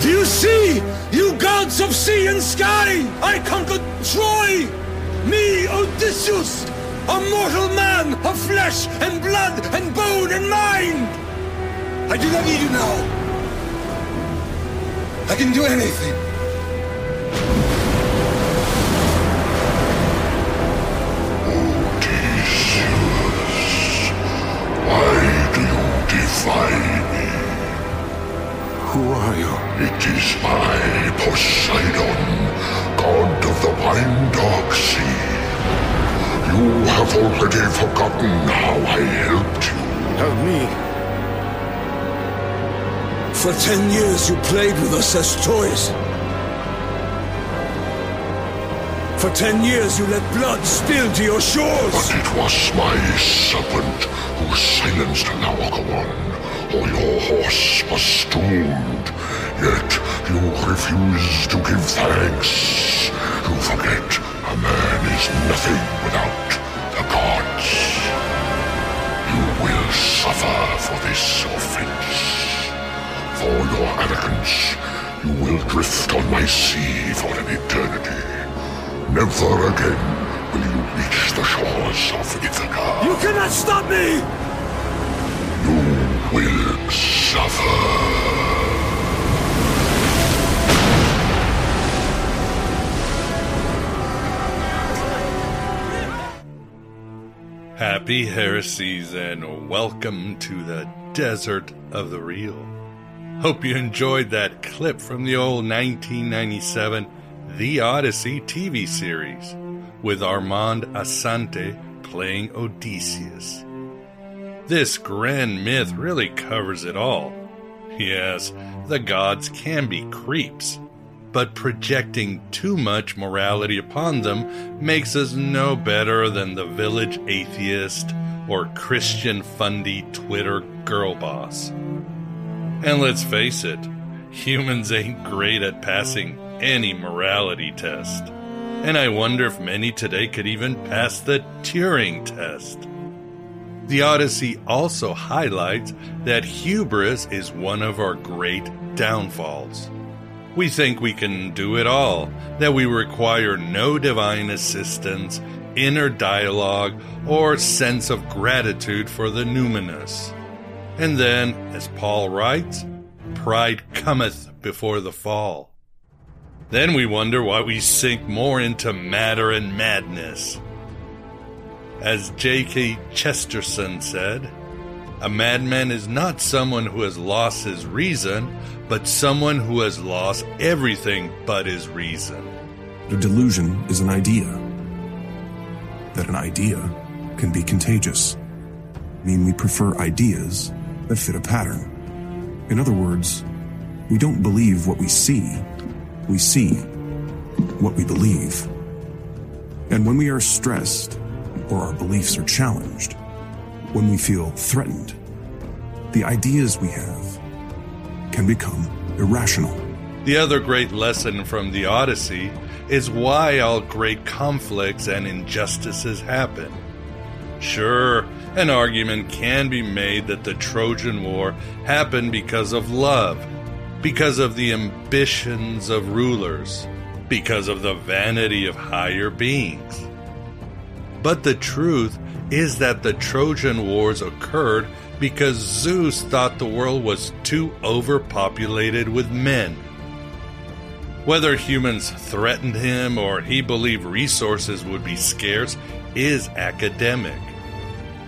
Do you see, you gods of sea and sky? I conquered Troy! Me, Odysseus, a mortal man of flesh and blood and bone and mind! I do not need you now. I can do anything. Odysseus, why do you defy? Who are you? It is I, Poseidon, god of the wine dark sea. You have already forgotten how I helped you. Help me. For ten years you played with us as toys. For ten years you let blood spill to your shores. But it was my serpent who silenced Laocoon, or your horse was doomed. Yet you refuse to give thanks. You forget a man is nothing without the gods. You will suffer for this offense. For your arrogance, you will drift on my sea for an eternity. Never again will you reach the shores of Ithaca. You cannot stop me! Happy heresies and welcome to the desert of the real. Hope you enjoyed that clip from the old 1997 The Odyssey TV series with Armand Assante playing Odysseus. This grand myth really covers it all. Yes, the gods can be creeps, but projecting too much morality upon them makes us no better than the village atheist or Christian fundy Twitter girl boss. And let's face it, humans ain't great at passing any morality test. And I wonder if many today could even pass the Turing test. The Odyssey also highlights that hubris is one of our great downfalls. We think we can do it all, that we require no divine assistance, inner dialogue, or sense of gratitude for the numinous. And then, as Paul writes, pride cometh before the fall. Then we wonder why we sink more into matter and madness. As G.K. Chesterton said, a madman is not someone who has lost his reason, but someone who has lost everything but his reason. A delusion is an idea. That an idea can be contagious. I mean we prefer ideas that fit a pattern. In other words, we don't believe what we see, we see what we believe. And when we are stressed or our beliefs are challenged, when we feel threatened, the ideas we have can become irrational. The other great lesson from the Odyssey is why all great conflicts and injustices happen. Sure, an argument can be made that the Trojan War happened because of love, because of the ambitions of rulers, because of the vanity of higher beings. But the truth is that the Trojan Wars occurred because Zeus thought the world was too overpopulated with men. Whether humans threatened him or he believed resources would be scarce is academic.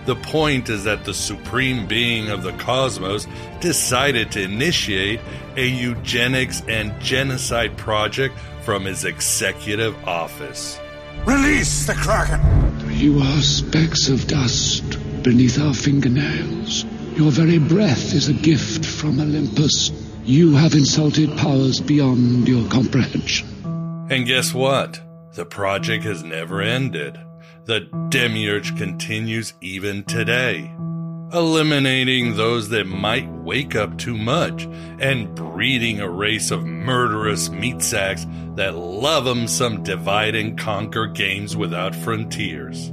The point is that the supreme being of the cosmos decided to initiate a eugenics and genocide project from his executive office. Release the Kraken! You are specks of dust beneath our fingernails. Your very breath is a gift from Olympus. You have insulted powers beyond your comprehension. And guess what? The project has never ended. The demiurge continues even today, eliminating those that might wake up too much and breeding a race of murderous meat sacks that love 'em some divide and conquer games without frontiers.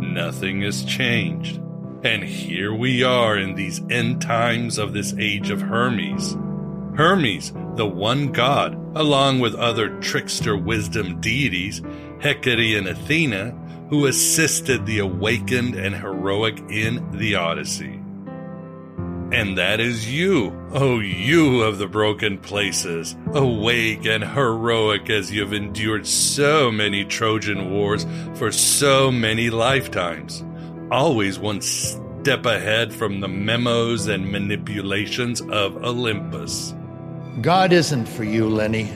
Nothing has changed. And here we are in these end times of this age of Hermes. Hermes, the one god, along with other trickster wisdom deities, Hecate and Athena, who assisted the awakened and heroic in the Odyssey. And that is you, oh you of the broken places, awake and heroic as you've endured so many Trojan wars for so many lifetimes, always one step ahead from the memos and manipulations of Olympus. God isn't for you, Lenny.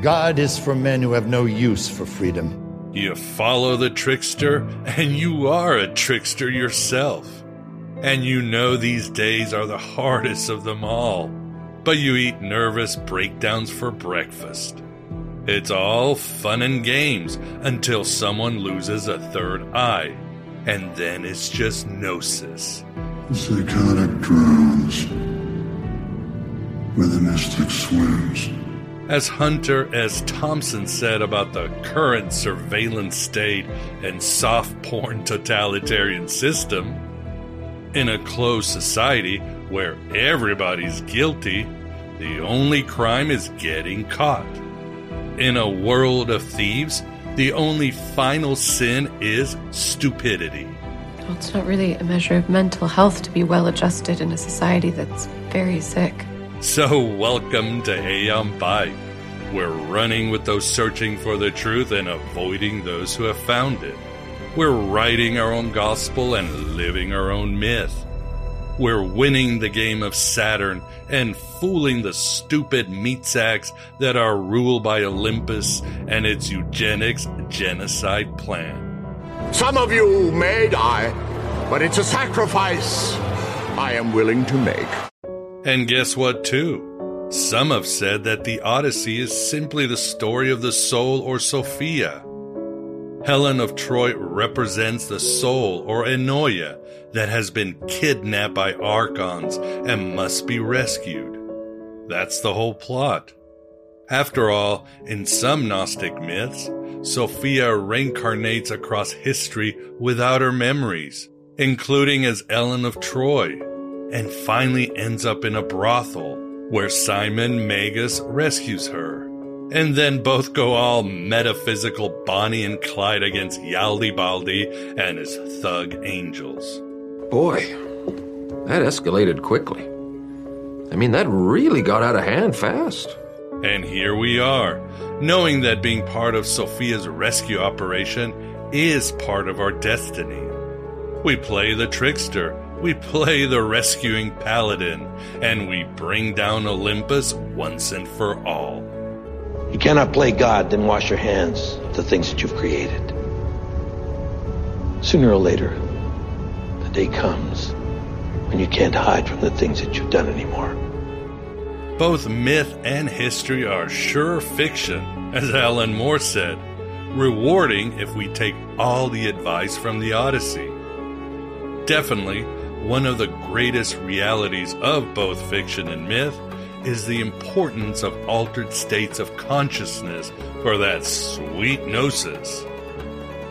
God is for men who have no use for freedom. You follow the trickster, and you are a trickster yourself. And you know these days are the hardest of them all. But you eat nervous breakdowns for breakfast. It's all fun and games until someone loses a third eye. And then it's just gnosis. Psychotic drowns where the mystic swims. As Hunter S. Thompson said about the current surveillance state and soft porn totalitarian system, in a closed society where everybody's guilty, the only crime is getting caught. In a world of thieves, the only final sin is stupidity. Well, it's not really a measure of mental health to be well adjusted in a society that's very sick. So, welcome to Aeon Byte. We're running with those searching for the truth and avoiding those who have found it. We're writing our own gospel and living our own myth. We're winning the game of Saturn and fooling the stupid meat sacks that are ruled by Olympus and its eugenics genocide plan. Some of you may die, but it's a sacrifice I am willing to make. And guess what, too? Some have said that the Odyssey is simply the story of the soul or Sophia. Helen of Troy represents the soul or Ennoia that has been kidnapped by archons and must be rescued. That's the whole plot. After all, in some Gnostic myths, Sophia reincarnates across history without her memories, including as Ellen of Troy, and finally ends up in a brothel where Simon Magus rescues her. And then both go all metaphysical Bonnie and Clyde against Yaldi and his thug angels. Boy, that escalated quickly. I mean, that really got out of hand fast. And here we are, knowing that being part of Sophia's rescue operation is part of our destiny. We play the trickster, we play the rescuing paladin, and we bring down Olympus once and for all. You cannot play God, then wash your hands of the things that you've created. Sooner or later, the day comes when you can't hide from the things that you've done anymore. Both myth and history are sure fiction, as Alan Moore said, rewarding if we take all the advice from the Odyssey. Definitely one of the greatest realities of both fiction and myth is the importance of altered states of consciousness for that sweet gnosis.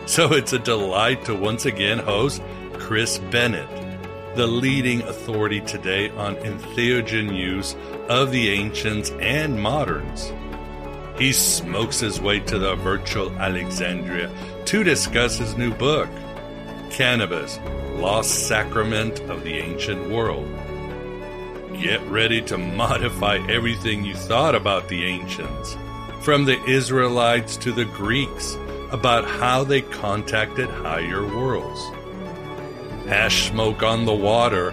So it's a delight to once again host Chris Bennett, the leading authority today on entheogen use of the ancients and moderns. He smokes his way to the virtual Alexandria to discuss his new book, Cannabis Lost Sacrament of the Ancient World. Get ready to modify everything you thought about the ancients, from the Israelites to the Greeks, about how they contacted higher worlds. Ash smoke on the water,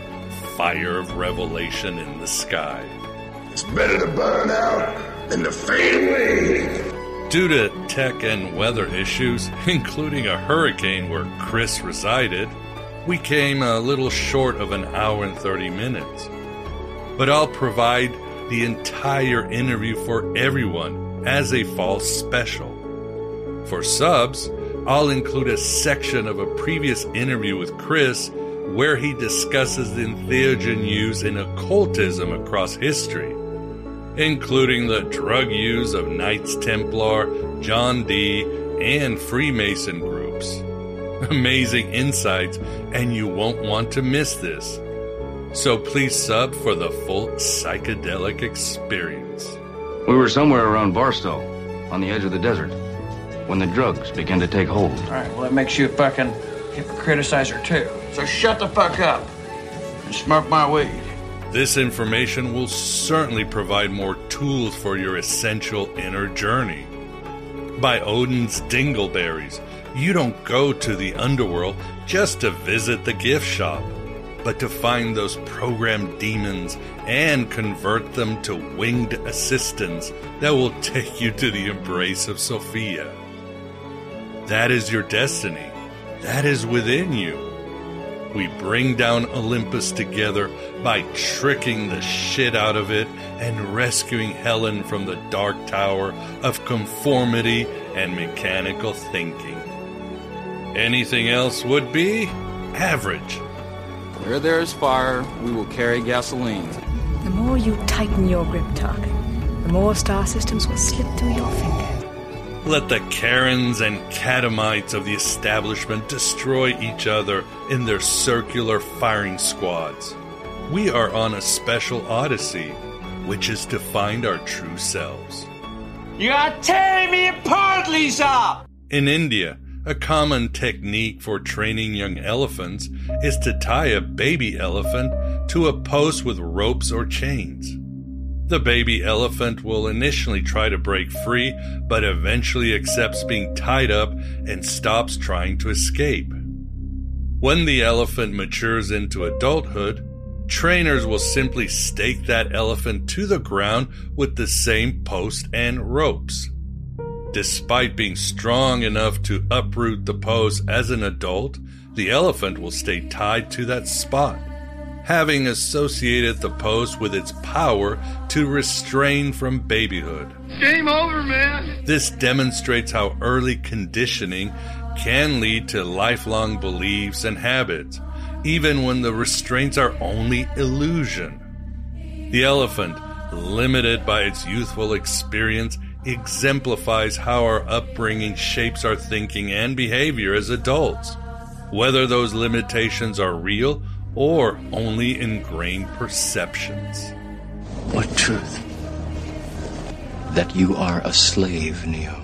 fire of revelation in the sky. It's better to burn out than to fade away. Due to tech and weather issues, including a hurricane where Chris resided, we came a little short of an hour and 30 minutes. But I'll provide the entire interview for everyone as a fall special. For subs, I'll include a section of a previous interview with Chris where he discusses the entheogen use in occultism across history, including the drug use of Knights Templar, John Dee, and Freemason groups. Amazing insights, and you won't want to miss this. So please sub for the full psychedelic experience. We were somewhere around Barstow, on the edge of the desert, when the drugs began to take hold. All right, well, that makes you a fucking hypocriticizer, too. So shut the fuck up and smoke my weed. This information will certainly provide more tools for your essential inner journey. By Odin's Dingleberries, you don't go to the underworld just to visit the gift shop, but to find those programmed demons and convert them to winged assistants that will take you to the embrace of Sophia. That is your destiny. That is within you. We bring down Olympus together by tricking the shit out of it and rescuing Helen from the dark tower of conformity and mechanical thinking. Anything else would be average. Where there is fire, we will carry gasoline. The more you tighten your grip, Tuck, the more star systems will slip through your fingers. Let the Karens and Catamites of the establishment destroy each other in their circular firing squads. We are on a special odyssey, which is to find our true selves. You are tearing me apart, Lisa! In India, a common technique for training young elephants is to tie a baby elephant to a post with ropes or chains. The baby elephant will initially try to break free, but eventually accepts being tied up and stops trying to escape. When the elephant matures into adulthood, trainers will simply stake that elephant to the ground with the same post and ropes. Despite being strong enough to uproot the post as an adult, the elephant will stay tied to that spot having associated the post with its power to restrain from babyhood. Game over, man! This demonstrates how early conditioning can lead to lifelong beliefs and habits, even when the restraints are only illusion. The elephant, limited by its youthful experience, exemplifies how our upbringing shapes our thinking and behavior as adults. Whether those limitations are real or only ingrained perceptions. What truth? That you are a slave, Neo.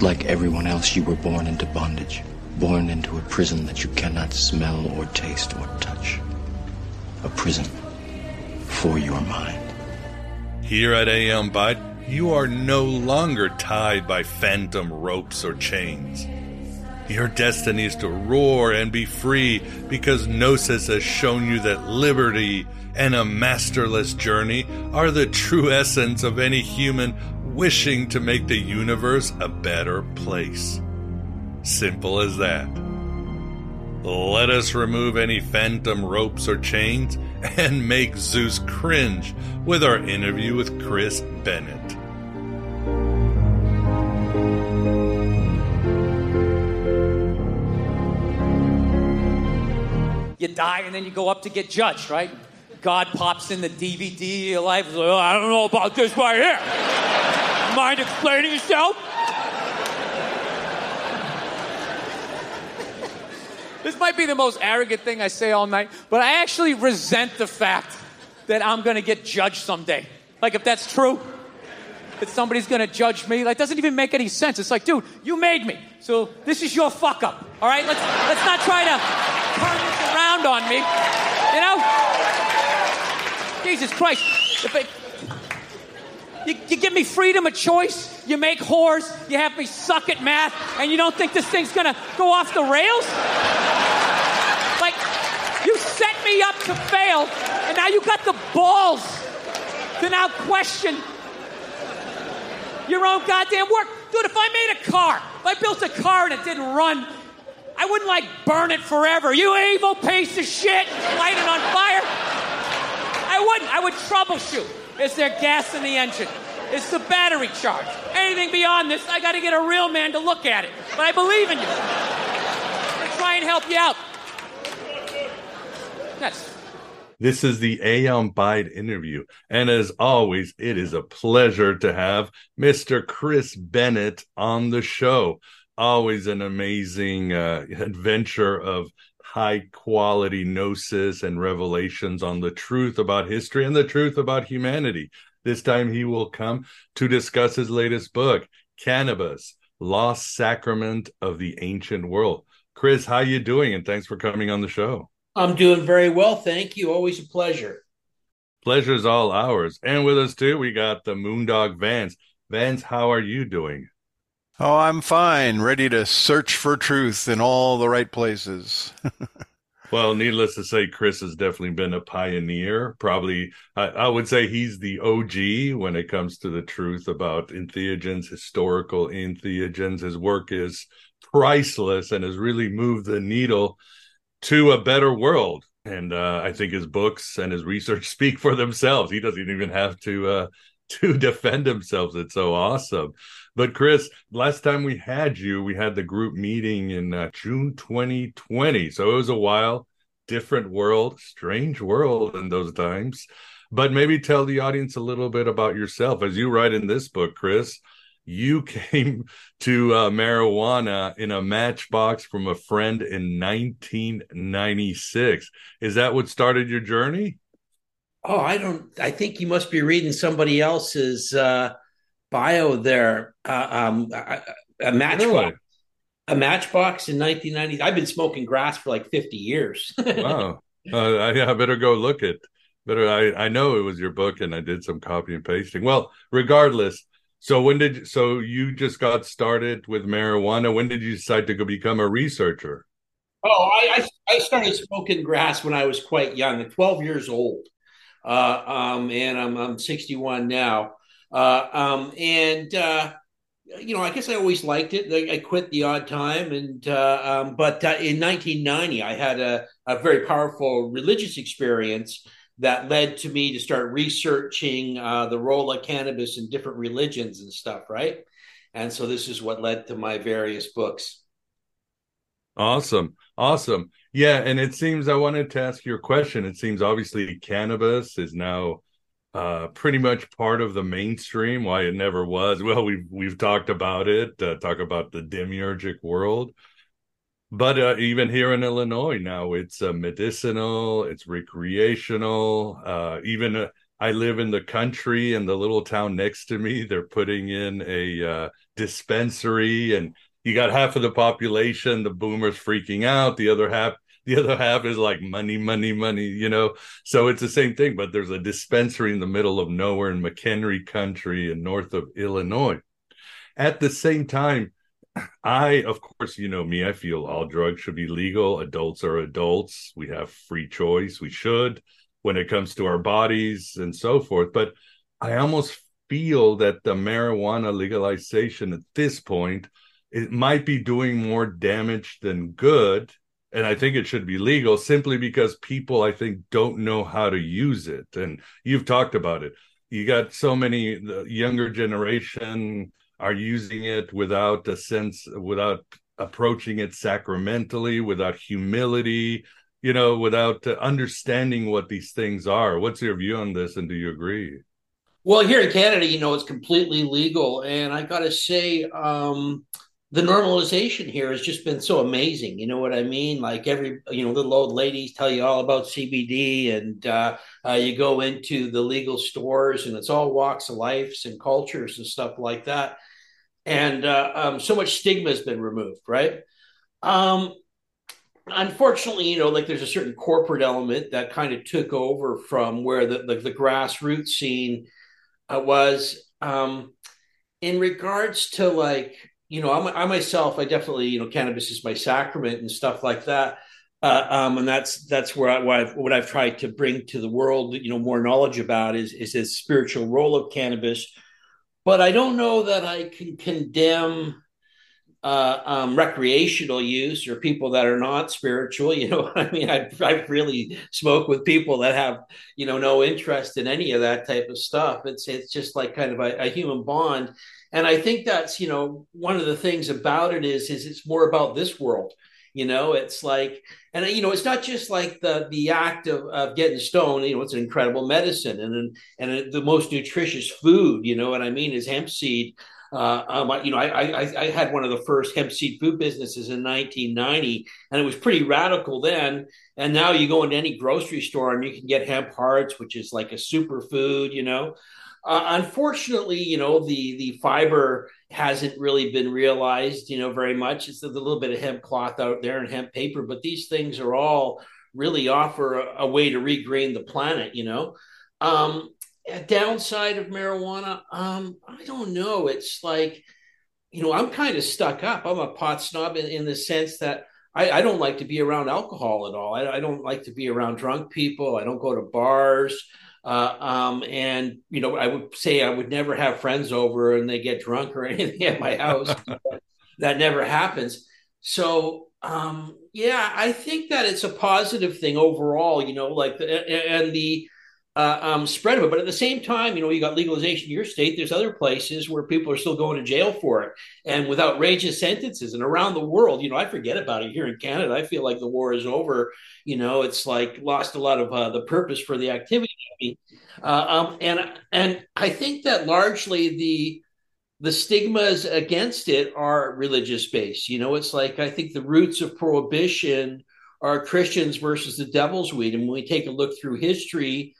Like everyone else, you were born into bondage, born into a prison that you cannot smell or taste or touch. A prison for your mind. Here at Aeon Byte, you are no longer tied by phantom ropes or chains. Your destiny is to roar and be free because Gnosis has shown you that liberty and a masterless journey are the true essence of any human wishing to make the universe a better place. Simple as that. Let us remove any phantom ropes or chains and make Zeus cringe with our interview with Chris Bennett. You die and then you go up to get judged, right? God pops in the DVD of your life. Like, oh, I don't know about this right here. Mind explaining yourself? this might be the most arrogant thing I say all night, but I actually resent the fact that I'm going to get judged someday. Like, if that's true, that somebody's going to judge me, like, doesn't even make any sense. It's like, dude, you made me. So this is your fuck up. All right? Let's, let's not try to turn this around on me. You know? Jesus Christ. It, you, you give me freedom of choice, you make whores, you have me suck at math, and you don't think this thing's gonna go off the rails? Like, you set me up to fail, and now you got the balls to now question your own goddamn work. Dude, if I made a car, if I built a car and it didn't run, I wouldn't like burn it forever. You evil piece of shit, light it on fire. I wouldn't. I would troubleshoot. Is there gas in the engine? Is the battery charged? Anything beyond this, I got to get a real man to look at it. But I believe in you. I'm try and help you out. That's this is the Aeon Byte interview. And as always, it is a pleasure to have Mr. Chris Bennett on the show. Always an amazing uh, adventure of high quality gnosis and revelations on the truth about history and the truth about humanity. This time he will come to discuss his latest book, Cannabis, Lost Sacrament of the Ancient World. Chris, how you doing? And thanks for coming on the show. I'm doing very well, thank you. Always a pleasure. Pleasure's all ours. And with us too, we got the Moondog Vance. Vance, how are you doing? Oh, I'm fine, ready to search for truth in all the right places. well, needless to say, Chris has definitely been a pioneer. Probably, I, I, would say he's the OG when it comes to the truth about entheogens, historical entheogens. His work is priceless and has really moved the needle to a better world. And uh, I think his books and his research speak for themselves. He doesn't even have to uh, to defend himself. It's so awesome. But Chris, last time we had you, we had the group meeting in uh, June 2020. So it was a while, different world, strange world in those times. But maybe tell the audience a little bit about yourself. As you write in this book, Chris, you came to uh, marijuana in a matchbox from a friend in 1996. Is that what started your journey? Oh, I don't. I think you must be reading somebody else's uh, bio there. Uh, um, a, a matchbox. Really? A matchbox in 1990. I've been smoking grass for like 50 years. wow. Uh, I, I, better go look at. Better. I I know it was your book, and I did some copy and pasting. Well, regardless, so when did so you just got started with marijuana? When did you decide to go become a researcher? Oh, I I, started smoking grass when I was quite young, twelve years old, uh, um, and I'm I'm 61 now, uh, um, and uh, you know I guess I always liked it. I, quit the odd time, and uh, um, but uh, in 1990 I had a, a very powerful religious experience that led to me to start researching uh, the role of cannabis in different religions and stuff, right? And so this is what led to my various books. Awesome. Awesome. Yeah. And it seems I wanted to ask your question. It seems obviously cannabis is now uh, pretty much part of the mainstream. Why it never was. Well, we've we've talked about it. Uh, talk about the demiurgic world, but uh, even here in Illinois now, it's uh, medicinal, it's recreational. Uh, even uh, I live in the country, and the little town next to me, they're putting in a uh, dispensary, and you got half of the population, the boomers freaking out, the other half. The other half is like money, money, money, you know. So it's the same thing, but there's a dispensary in the middle of nowhere in McHenry County and north of Illinois. At the same time, I, of course, you know me, I feel all drugs should be legal. Adults are adults. We have free choice. We should when it comes to our bodies and so forth. But I almost feel that the marijuana legalization at this point, it might be doing more damage than good. And I think it should be legal simply because people, I think, don't know how to use it. And you've talked about it. You got so many, the younger generation, are using it without a sense, without approaching it sacramentally, without humility. you know, without uh, understanding what these things are. What's your view on this, and do you agree? Well, here in Canada, you know, it's completely legal, and I got to say, um, the normalization here has just been so amazing. You know what I mean? Like every, you know, little old ladies tell you all about CBD, and uh, uh, you go into the legal stores, and it's all walks of lives and cultures and stuff like that. And uh, um, so much stigma has been removed, right? Um, unfortunately, you know, like there's a certain corporate element that kind of took over from where the the, the grassroots scene uh, was. Um, in regards to like you know, I'm, I myself, I definitely, you know, cannabis is my sacrament and stuff like that. Uh, um, and that's that's where I, what I've, what I've tried to bring to the world, you know, more knowledge about is is the spiritual role of cannabis. But I don't know that I can condemn uh, um, recreational use or people that are not spiritual. You know, I mean, I've, I've really spoke with people that have, you know, no interest in any of that type of stuff. It's it's just like kind of a, a human bond and i think that's you know one of the things about it is is it's more about this world you know it's like and you know it's not just like the the act of, of getting stoned you know it's an incredible medicine and and the most nutritious food you know what i mean is hemp seed uh, um, you know, I, I, I had one of the first hemp seed food businesses in 1990, and it was pretty radical then. And now you go into any grocery store and you can get hemp hearts, which is like a superfood, you know. Uh, unfortunately, you know, the the fiber hasn't really been realized, you know, very much. It's a little bit of hemp cloth out there and hemp paper, but these things are all really offer a, a way to regreen the planet, you know. Um, a downside of marijuana, um, I don't know. It's like, you know, I'm kind of stuck up. I'm a pot snob in, in the sense that I, I, don't like to be around alcohol at all. I, I, don't like to be around drunk people. I don't go to bars. Uh, um, and you know, I would say I would never have friends over and they get drunk or anything at my house. that never happens. So um, yeah, I think that it's a positive thing overall. You know, like the, and the uh, um, spread of it. But at the same time, you know, you got legalization in your state. There's other places where people are still going to jail for it and with outrageous sentences. And around the world, you know, I forget about it here in Canada. I feel like the war is over. You know, it's like lost a lot of uh, the purpose for the activity. Uh, um, and and I think that largely the the stigmas against it are religious based. You know, it's like I think the roots of prohibition are Christians versus the devil's weed. And when we take a look through history,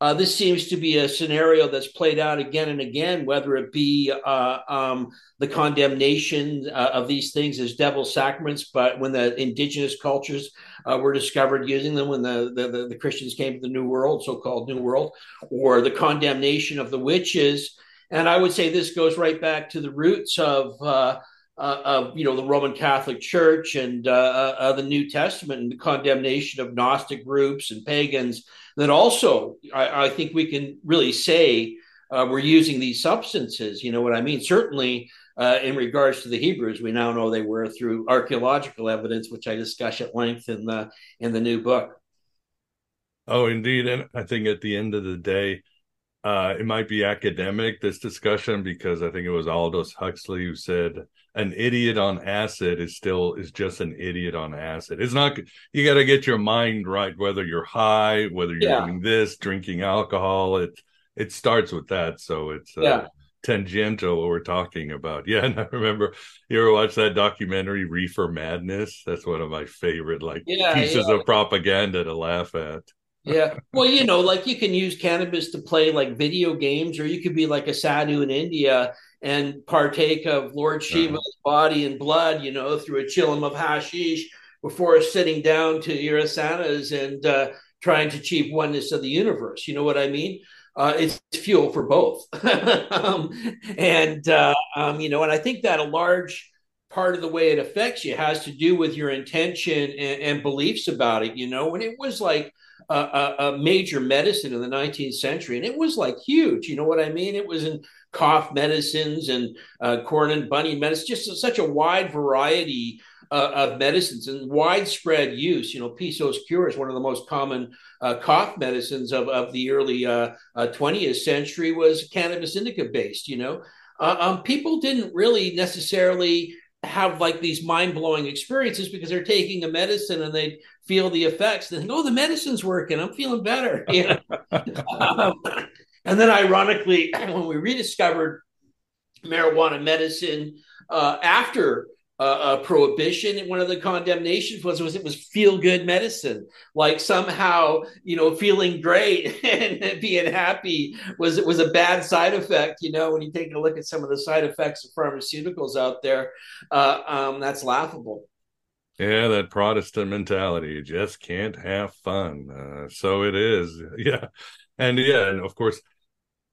uh, this seems to be a scenario that's played out again and again, whether it be uh, um, the condemnation uh, of these things as devil sacraments, but when the indigenous cultures uh, were discovered using them, when the, the, the, Christians came to the New World, so called New World, or the condemnation of the witches. And I would say this goes right back to the roots of. Uh, of you know the Roman Catholic Church and uh, uh, the New Testament and the condemnation of Gnostic groups and pagans that also I, I think we can really say uh, we're using these substances. You know what I mean? Certainly, uh, in regards to the Hebrews, we now know they were through archaeological evidence, which I discuss at length in the in the new book. Oh, indeed, and I think at the end of the day, uh, it might be academic this discussion because I think it was Aldous Huxley who said an idiot on acid is still is just an idiot on acid. It's not you got to get your mind right whether you're high, whether you're yeah. doing this, drinking alcohol. It it starts with that, so it's uh, yeah. tangential what we're talking about. Yeah, and I remember you ever watch that documentary Reefer Madness? That's one of my favorite like yeah, pieces of propaganda to laugh at. Yeah. Well, you know, like you can use cannabis to play like video games, or you could be like a sadhu in India and partake of Lord Shiva's uh-huh. body and blood, you know, through a chillum of hashish before sitting down to your asanas and uh, trying to achieve oneness of the universe. You know what I mean? Uh, it's fuel for both. um, and, uh, um, you know, and I think that a large part of the way it affects you has to do with your intention and, and beliefs about it, you know, and it was like, a, a, major medicine in the 19th century, and it was like huge. You know what I mean? It was in cough medicines and uh, corn and bunny medicine, just such a wide variety uh, of medicines and widespread use. You know, Piso's cure is one of the most common uh, cough medicines of, of the early 20th uh, uh, century was cannabis indica based. You know, uh, um, people didn't really necessarily have like these mind blowing experiences because they're taking a medicine and they feel the effects. They think, oh, the medicine's working. I'm feeling better. You know? um, and then, ironically, when we rediscovered marijuana medicine uh, after uh, uh, prohibition, one of the condemnations was, was it was feel good medicine. Like somehow, you know, feeling great and being happy was it was a bad side effect. You know, when you take a look at some of the side effects of pharmaceuticals out there, uh, um, that's laughable. Yeah, that Protestant mentality. You just can't have fun. Uh, so it is. Yeah. And yeah, and of course,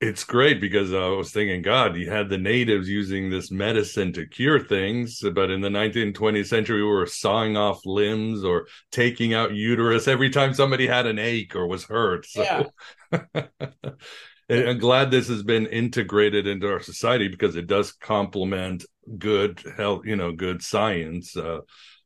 it's great because I was thinking, God, you had the natives using this medicine to cure things, but in the 19th, 20th century, we were sawing off limbs or taking out uterus every time somebody had an ache or was hurt. So yeah. I'm glad this has been integrated into our society because it does complement good health, you know, good science. Uh,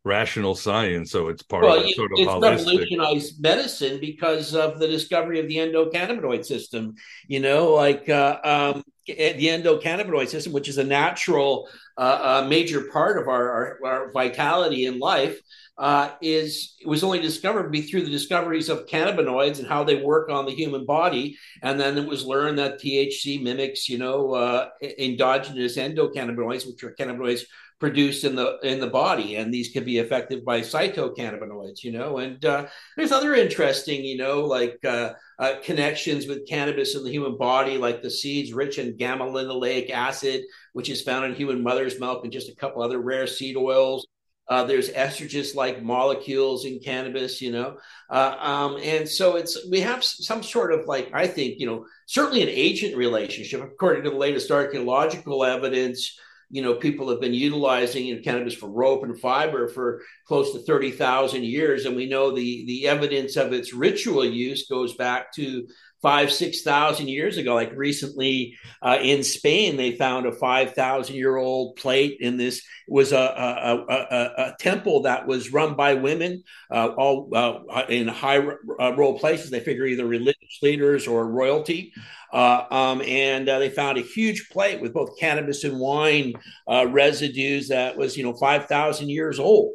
rational science. So it's part well, of sort of it's holistic. revolutionized medicine because of the discovery of the endocannabinoid system. You know, like uh, um, the endocannabinoid system, which is a natural uh, uh, major part of our, our, our vitality in life. Uh, is it was only discovered be through the discoveries of cannabinoids and how they work on the human body, and then it was learned that THC mimics, you know, uh, endogenous endocannabinoids, which are cannabinoids produced in the in the body and these can be affected by phytocannabinoids you know and uh, there's other interesting you know like uh, uh, connections with cannabis in the human body like the seeds rich in gamma linolenic acid which is found in human mother's milk and just a couple other rare seed oils. Uh, there's estrogens like molecules in cannabis, you know, uh, um, and so it's we have some sort of like I think you know certainly an agent relationship. According to the latest archaeological evidence you know, people have been utilizing you know, cannabis for rope and fiber for close to 30,000 years. And we know the, the evidence of its ritual use goes back to five, 6,000 years ago. Like recently uh, in Spain, they found a 5,000 year old plate in this was a, a, a, a, temple that was run by women, uh, all uh, in high uh, role places. They figure either religious leaders or royalty. Uh, um, and uh, they found a huge plate with both cannabis and wine uh, residues that was, you know, 5,000 years old.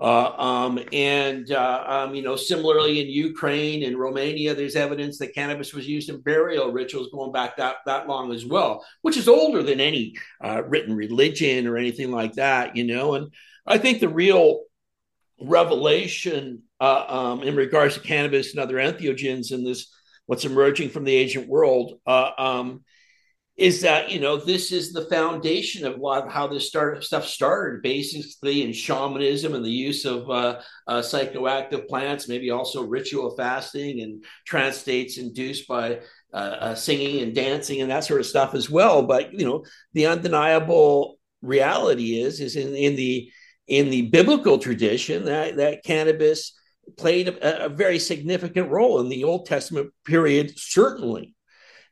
Uh, um, and uh, um, you know, similarly in Ukraine and Romania, there's evidence that cannabis was used in burial rituals going back that that long as well, which is older than any uh, written religion or anything like that. You know, and I think the real revelation um, in regards to cannabis and other entheogens in this what's emerging from the ancient world uh, um, is that you know this is the foundation of how this start, stuff started basically in shamanism and the use of uh, uh, psychoactive plants maybe also ritual fasting and trance states induced by uh, uh, singing and dancing and that sort of stuff as well but you know the undeniable reality is is in, in the in the biblical tradition that that cannabis played a, a very significant role in the Old Testament period, certainly.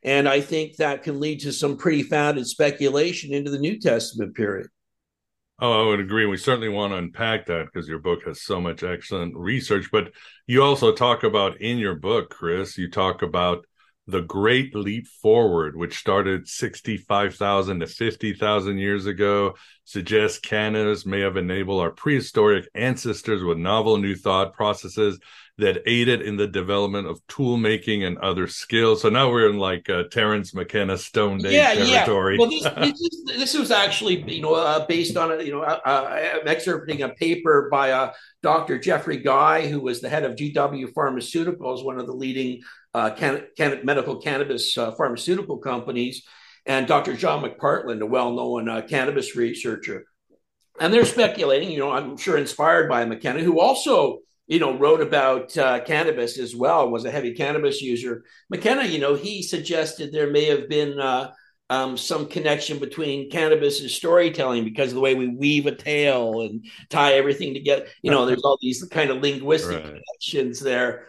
And I think that can lead to some pretty founded speculation into the New Testament period. Oh, I would agree. We certainly want to unpack that because your book has so much excellent research. But you also talk about in your book, Chris, you talk about the Great Leap Forward, which started 65,000 to 50,000 years ago, suggests cannabis may have enabled our prehistoric ancestors with novel new thought processes that aided in the development of tool making and other skills. So now we're in like uh, Terence McKenna Stone Age yeah, territory. Yeah. Well, this, this, is, this, was actually, you know, uh, based on, a, you know, uh, uh, I'm excerpting a paper by uh, Dr. Geoffrey Guy, who was the head of GW Pharmaceuticals, one of the leading uh, can, can, medical cannabis uh, pharmaceutical companies, and Dr. John McPartland, a well known uh, cannabis researcher. And they're speculating, you know, I'm sure inspired by McKenna, who also, you know, wrote about uh, cannabis as well, was a heavy cannabis user. McKenna, you know, he suggested there may have been uh, um, some connection between cannabis and storytelling because of the way we weave a tale and tie everything together. You know, there's all these kind of linguistic right. connections there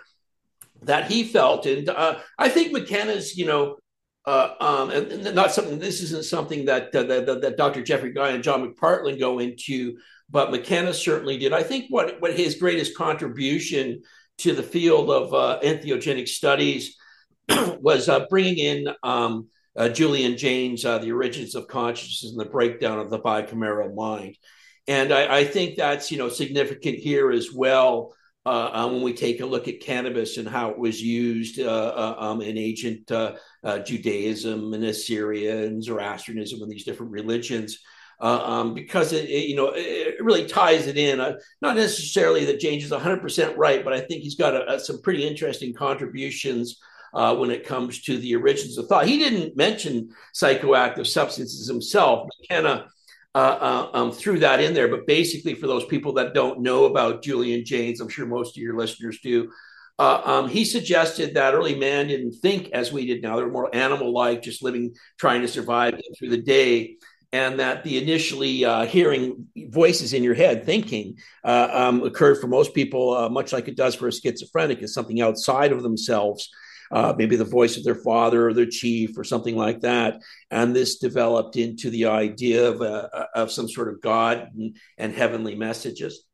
that he felt. And uh, I think McKenna's, you know, uh, um, and, and, not something. This isn't something that, uh, that, that Dr. Geoffrey Guy and John McPartland go into, but McKenna certainly did. I think what what his greatest contribution to the field of uh, entheogenic studies was uh, bringing in um, uh, Julian Jaynes, uh, the origins of consciousness and the breakdown of the bicameral mind. And I, I, think that's you know significant here as well uh, um, when we take a look at cannabis and how it was used uh, uh, um, in ancient uh, uh, Judaism and Assyria and Zoroastrianism and these different religions. Uh, um, because it, it, you know it really ties it in. not necessarily that Jaynes is 100% right, but I think he's got a, a, some pretty interesting contributions when it comes to the origins of thought. He didn't mention psychoactive substances himself. McKenna uh, uh, um, threw that in there. But basically, for those people that don't know about Julian Jaynes, I'm sure most of your listeners do. Uh, um, he suggested that early man didn't think as we did now. They were more animal-like, just living, trying to survive through the day, and that the initially uh, hearing voices in your head, thinking, uh, um, occurred for most people, uh, much like it does for a schizophrenic, is something outside of themselves uh, maybe the voice of their father or their chief or something like that. And this developed into the idea of, a, of some sort of God and, and heavenly messages.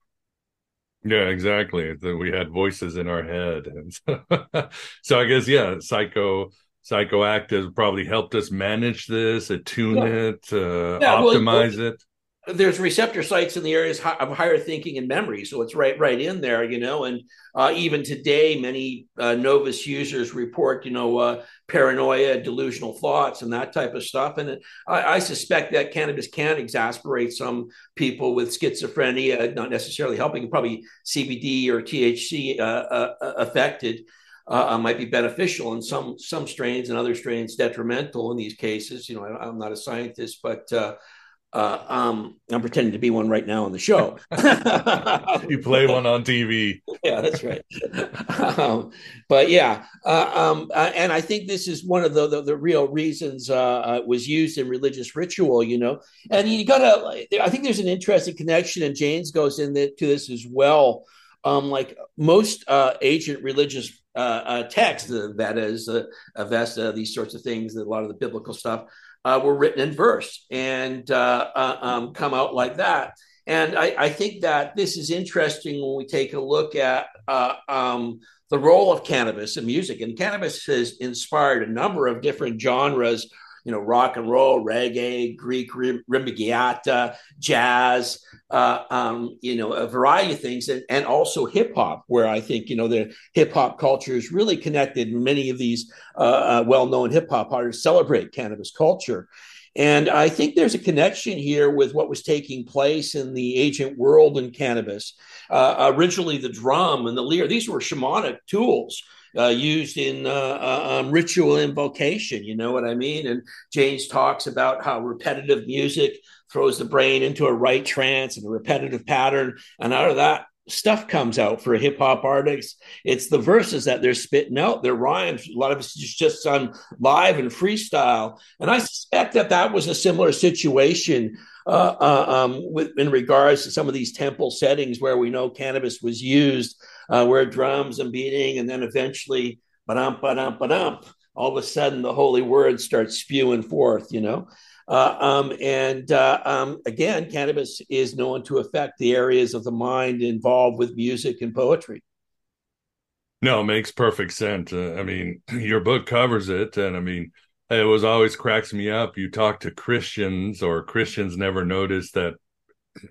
Yeah, exactly. We had voices in our head, and so, so I guess yeah, psycho psychoactive probably helped us manage this, attune yeah. it, uh, yeah, optimize well, it there's receptor sites in the areas of higher thinking and memory so it's right right in there you know and uh, even today many uh, novus users report you know uh, paranoia delusional thoughts and that type of stuff and I, I, suspect that cannabis can exasperate some people with schizophrenia not necessarily helping probably cbd or thc uh, uh, uh, might be beneficial in some some strains and other strains detrimental in these cases you know I, am not a scientist but uh, um, I'm pretending to be one right now on the show. you play one on TV. Yeah, that's right. um, but yeah, uh, um, uh, and I think this is one of the the, the real reasons uh, uh was used in religious ritual. You know, and you got to. I think there's an interesting connection, and Jaynes goes into this as well. Um, like most uh, ancient religious texts, the Vedas, uh, Avesta, these sorts of things, a lot of the biblical stuff uh, were written in verse and uh, uh, um, come out like that. And I, I, think that this is interesting when we take a look at uh, um, the role of cannabis in music. And cannabis has inspired a number of different genres you know, rock and roll, reggae, Greek rembetika, jazz, uh, um, you know, a variety of things, and, and also hip hop, where I think you know the hip hop culture is really connected. Many of these uh, uh, well-known hip hop artists celebrate cannabis culture. And I think there's a connection here with what was taking place in the ancient world in cannabis. Uh, originally, the drum and the lyre, these were shamanic tools uh, used in uh, uh, um, ritual invocation. You know what I mean? And Jaynes talks about how repetitive music throws the brain into a right trance and a repetitive pattern. And out of that, stuff comes out for hip hop artists. It's the verses that they're spitting out, their rhymes. A lot of it's just, on live and freestyle. And I suspect that that was a similar situation uh, uh, um, with, in regards to some of these temple settings where we know cannabis was used uh, where drums and beating, and then eventually, ba-dum, ba-dum, ba-dum, all of a sudden the holy word starts spewing forth, you know. Uh, um, and uh, um, again, cannabis is known to affect the areas of the mind involved with music and poetry. No, it makes perfect sense. Uh, I mean, your book covers it, and I mean, it was always cracks me up. You talk to Christians, or Christians never notice that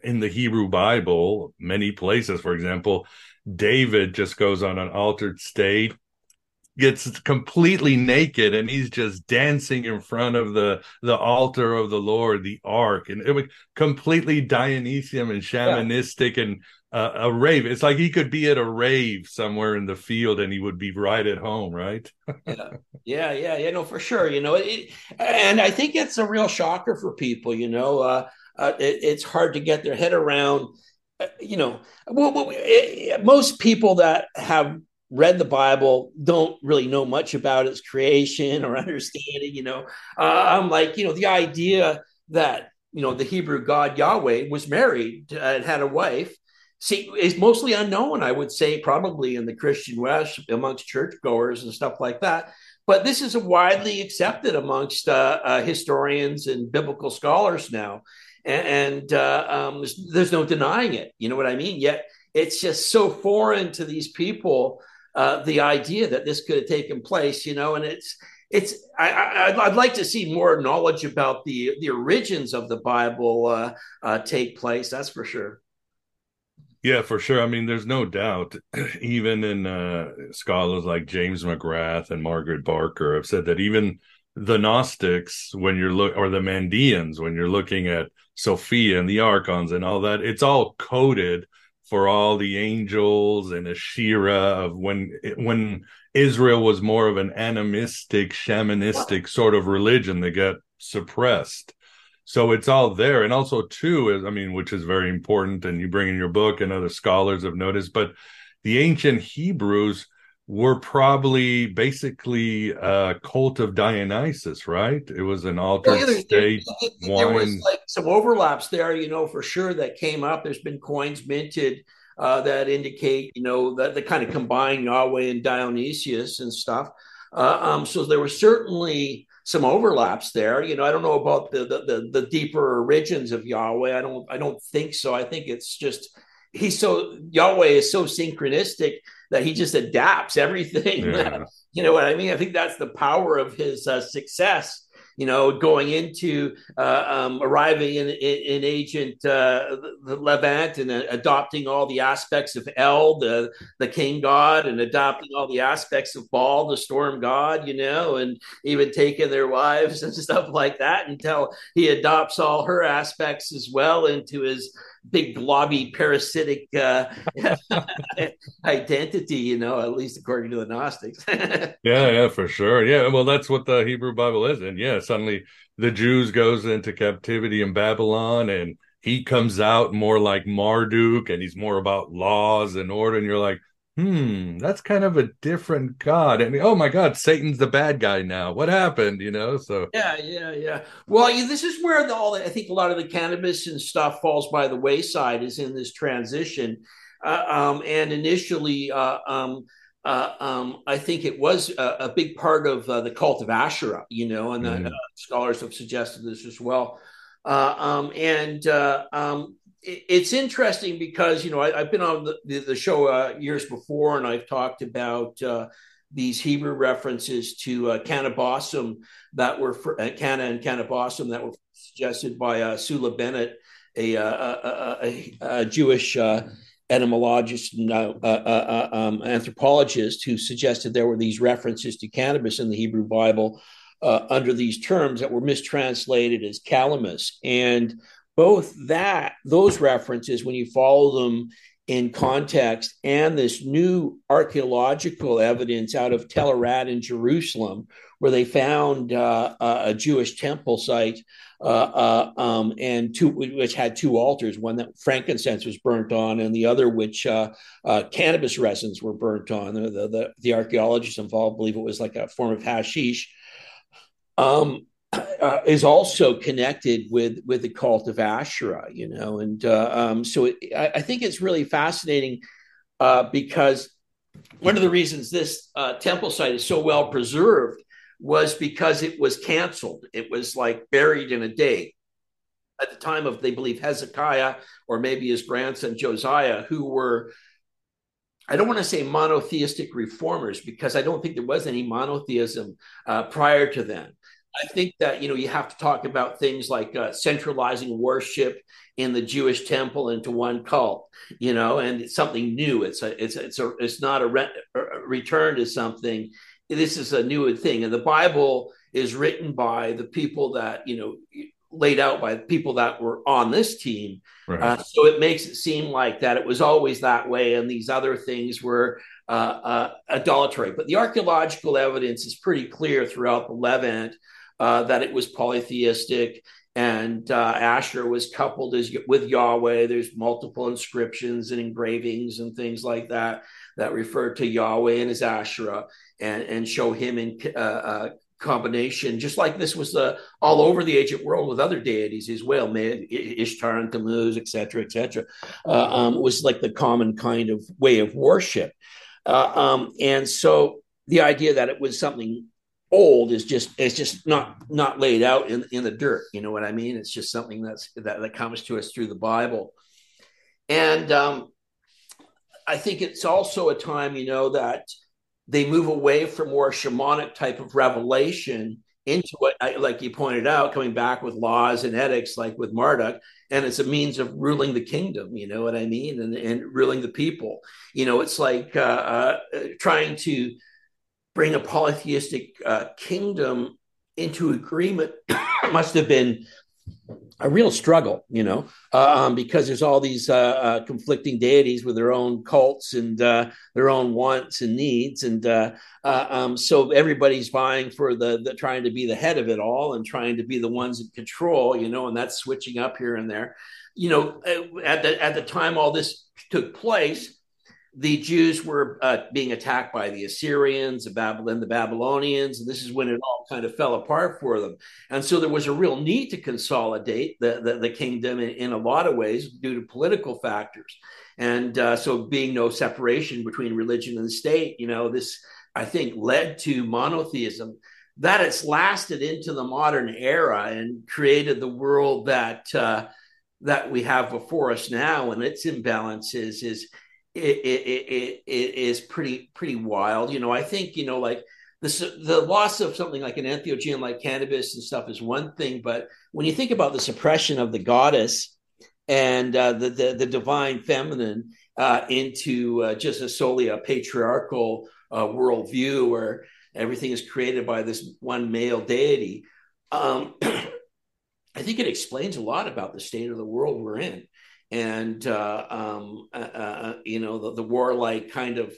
in the Hebrew Bible, many places, for example, David just goes on an altered state, gets completely naked, and he's just dancing in front of the the altar of the Lord, the ark, and it was completely Dionysian and shamanistic yeah. and uh, a rave. It's like he could be at a rave somewhere in the field, and he would be right at home, right? yeah, yeah, yeah, yeah. No, for sure. You know, it, and I think it's a real shocker for people. You know, uh, uh, it, it's hard to get their head around you know, well, well, eh, most people that have read the Bible don't really know much about its creation or understanding. You know, uh, I'm like, you know, the idea that you know the Hebrew God Yahweh was married and had a wife. See, is mostly unknown, I would say, probably in the Christian West amongst churchgoers and stuff like that. But this is widely accepted amongst uh, uh, historians and biblical scholars now and uh, um, there's, there's, no denying it. You know what I mean? Yet it's just so foreign to these people uh, the idea that this could have taken place. You know, and it's it's I, would like to see more knowledge about the the origins of the Bible uh, uh, take place. That's for sure. Yeah, for sure. I mean, there's no doubt. Even in uh, scholars like James McGrath and Margaret Barker have said that even the Gnostics, when you're look, or the Mandeans, when you're looking at Sophia and the archons and all that, it's all coded for all the angels and Asherah of when when Israel was more of an animistic, shamanistic sort of religion that got suppressed. So it's all there. And also, too, is I mean, which is very important, and you bring in your book and other scholars have noticed, but the ancient Hebrews were probably basically a cult of Dionysus, right? It was an altered well, yeah, state. There, there was like some overlaps there, you know, for sure that came up. There's been coins minted uh, that indicate, you know, that they kind of combine Yahweh and Dionysius and stuff. Uh, um, so there was certainly some overlaps there. You know, I don't know about the, the the the deeper origins of Yahweh. I don't I don't think so. I think it's just he's so Yahweh is so synchronistic that he just adapts everything. Yeah. you know what I mean? I think that's the power of his uh, success you know, going into uh, um, arriving in, in, in Agent uh, the Levant and uh, adopting all the aspects of El, the the king god, and adopting all the aspects of Baal, the storm god, you know, and even taking their wives and stuff like that until he adopts all her aspects as well into his big globby parasitic uh, identity, you know, at least according to the Gnostics. yeah, yeah, for sure. Yeah, well, that's what the Hebrew Bible is, and yeah, suddenly the Jews goes into captivity in Babylon, and he comes out more like Marduk, and he's more about laws and order, and you're like, hmm, that's kind of a different God. I mean, oh my God, Satan's the bad guy now. What happened? You know, so yeah, yeah, yeah. Well, this is where the, all the, I think a lot of the cannabis and stuff falls by the wayside is in this transition. Uh, um, and initially, uh, um, uh, um, I think it was a, a big part of uh, the cult of Asherah, you know, and mm. scholars have suggested this as well. Uh, um, and uh, um, it's interesting because you know I, have been on the, the show uh, years before, and I've talked about uh, these Hebrew references to uh, that were for, uh, and kaneh-bosm that were suggested by uh, Sula Benet, a, uh, a, a, a Jewish uh, etymologist and um, anthropologist, who suggested there were these references to cannabis in the Hebrew Bible. under these terms that were mistranslated as calamus. And both that those references when you follow them in context and this new archaeological evidence out of Tel Arad in Jerusalem, where they found uh, a Jewish temple site uh, uh, um, and two, which had two altars, one that frankincense was burnt on, and the other which uh, uh, cannabis resins were burnt on. The, the, the archaeologists involved believe it was like a form of hashish. Um, uh, is also connected with with the cult of Asherah, you know, and uh, um, so it, I, I, think it's really fascinating uh, because one of the reasons this uh, temple site is so well preserved was because it was canceled. It was like buried in a day at the time of they believe Hezekiah or maybe his grandson Josiah, who were I don't want to say monotheistic reformers because I don't think there was any monotheism uh, prior to then. I think that you know you have to talk about things like uh, centralizing worship in the Jewish temple into one cult, you know, and it's something new. It's a it's a, it's a it's not a, re- a return to something. This is a new thing, and the Bible is written by the people that you know laid out by the people that were on this team. Right. Uh, so it makes it seem like that it was always that way, and these other things were uh, uh, adultery. But the archaeological evidence is pretty clear throughout the Levant uh, that it was polytheistic and uh, Asher was coupled as with Yahweh. There's multiple inscriptions and engravings and things like that that refer to Yahweh and his Asherah and, and show him in uh, uh, combination, just like this was the all over the ancient world with other deities as well, Ishtar and Tammuz, etc., etc. Uh, um, was like the common kind of way of worship, uh, um, and so the idea that it was something old is just it's just not not laid out in in the dirt you know what i mean it's just something that's that, that comes to us through the bible and um i think it's also a time you know that they move away from more shamanic type of revelation into what, like you pointed out, coming back with laws and edicts, like with Marduk, and it's a means of ruling the kingdom. You know what I mean, and and ruling the people. You know, it's like uh, uh, trying to bring a polytheistic uh, kingdom into agreement. must have been a real struggle, you know, um, because there's all these uh, uh, conflicting deities with their own cults and uh, their own wants and needs, and uh, uh, um, so everybody's vying for the, the trying to be the head of it all and trying to be the ones in control, you know, and that's switching up here and there. You know, at the at the time all this took place, the Jews were uh, being attacked by the Assyrians, the Babylon, the Babylonians, and this is when it all kind of fell apart for them. And so there was a real need to consolidate the, the, the kingdom in, in, a lot of ways due to political factors. And uh, so, being no separation between religion and the state, you know, this I think led to monotheism. That it's lasted into the modern era and created the world that uh, that we have before us now, and its imbalances is it, it, it, it is pretty pretty wild. You know, I think you know like the the loss of something like an entheogen like cannabis and stuff is one thing, but when you think about the suppression of the goddess and uh, the, the, the divine feminine uh, into uh, just a solely a patriarchal uh, worldview where everything is created by this one male deity. Um, I think it explains a lot about the state of the world we're in and uh, um, uh, uh, you know the, the warlike kind of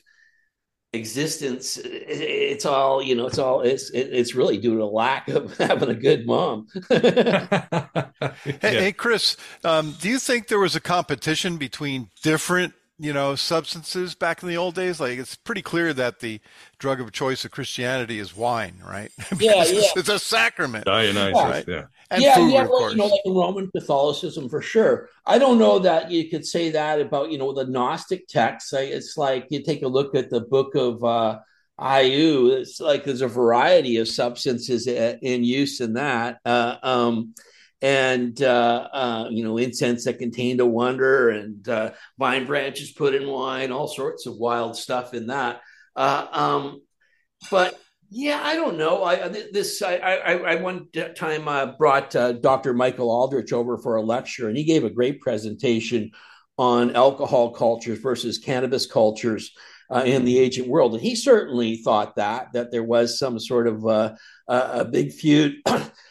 existence it's all you know it's all it's it's really due to lack of having a good mom. Hey, hey, chris um, do you think there was a competition between different you know substances back in the old days like it's pretty clear that the drug of choice of christianity is wine right yeah, yeah. it's a sacrament dionysus right? yeah and yeah, food, yeah, of well, course. you know, like Roman Catholicism for sure. I don't know that you could say that about you know the Gnostic texts. It's like you take a look at the book of uh, Jeu. It's like there's a variety of substances in use in that. Uh, um, and uh, uh, you know incense that contained a wonder and uh, vine branches put in wine all sorts of wild stuff in that uh, um, but yeah, I don't know. I this I I, I one time uh, brought uh, Dr. Michael Aldrich over for a lecture, and he gave a great presentation on alcohol cultures versus cannabis cultures in the ancient world, and he certainly thought that that there was some sort of uh, a big feud.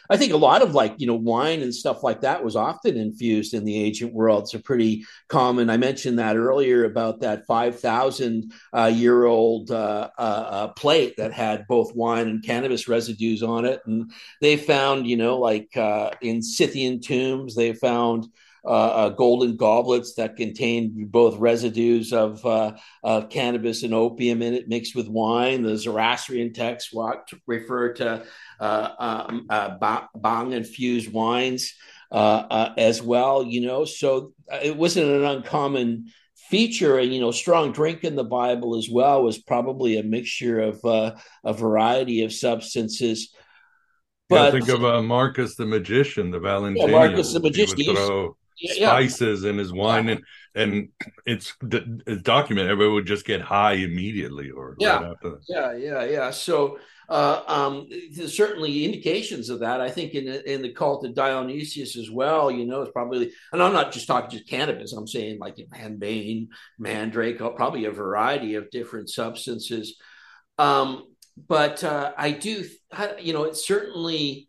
I think a lot of like you know wine and stuff like that was often infused in the ancient world. It's a pretty common. I mentioned that earlier about that five thousand uh, year old uh, uh, uh, plate that had both wine and cannabis residues on it, and they found you know like uh, in Scythian tombs they found. Uh, uh, golden goblets that contained both residues of uh, cannabis and opium in it mixed with wine. The Zoroastrian texts refer to uh, um, uh, bhang infused wines uh, as well. You know, so it wasn't an uncommon feature and you know strong drink in the bible as well was probably a mixture of uh, a variety of substances but yeah, think of uh, marcus the magician the valentinian yeah, marcus the magician he would throw spices in his wine and and it's, it's documented everybody would just get high immediately or yeah right yeah yeah yeah so uh, um, there's certainly indications of that. I think in in the cult of Dionysius as well. You know, it's probably, and I'm not just talking just cannabis. I'm saying like henbane, mandrake, probably a variety of different substances. Um, but uh, I do, you know, it certainly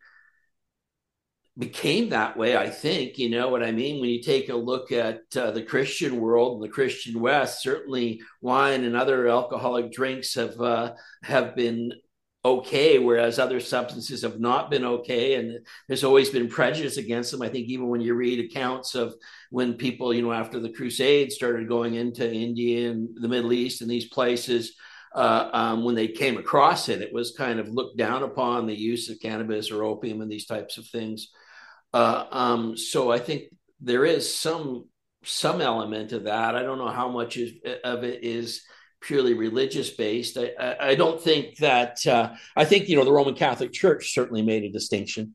became that way. I think you know what I mean when you take a look at uh, the Christian world and the Christian West. Certainly, wine and other alcoholic drinks have uh, have been okay, whereas other substances have not been okay. And there's always been prejudice against them. I think even when you read accounts of when people, you know, after the Crusades started going into India and the Middle East and these places, uh, um, when they came across it, it was kind of looked down upon the use of cannabis or opium and these types of things. Uh, um, so I think there is some some element of that. I don't know how much is, of it is purely religious based. I, I, I don't think that, uh, I think, you know, the Roman Catholic Church certainly made a distinction.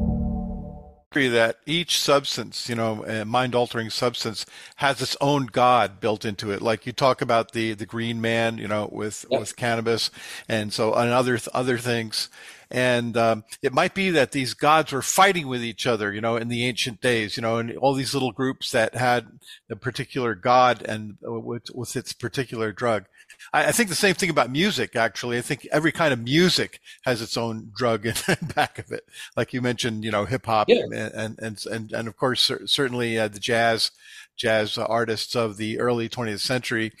that each substance, you know, mind altering substance has its own God built into it. Like you talk about the, the green man, you know, with, yep. with cannabis and so and other, other things. And um, it might be that these gods were fighting with each other, you know, in the ancient days, you know, and all these little groups that had a particular god and uh, with, with its particular drug. I, I, think the same thing about music. Actually, I think every kind of music has its own drug in the back of it. Like you mentioned, you know, hip hop yeah. and, and and and of course certainly uh, the jazz jazz artists of the early 20th century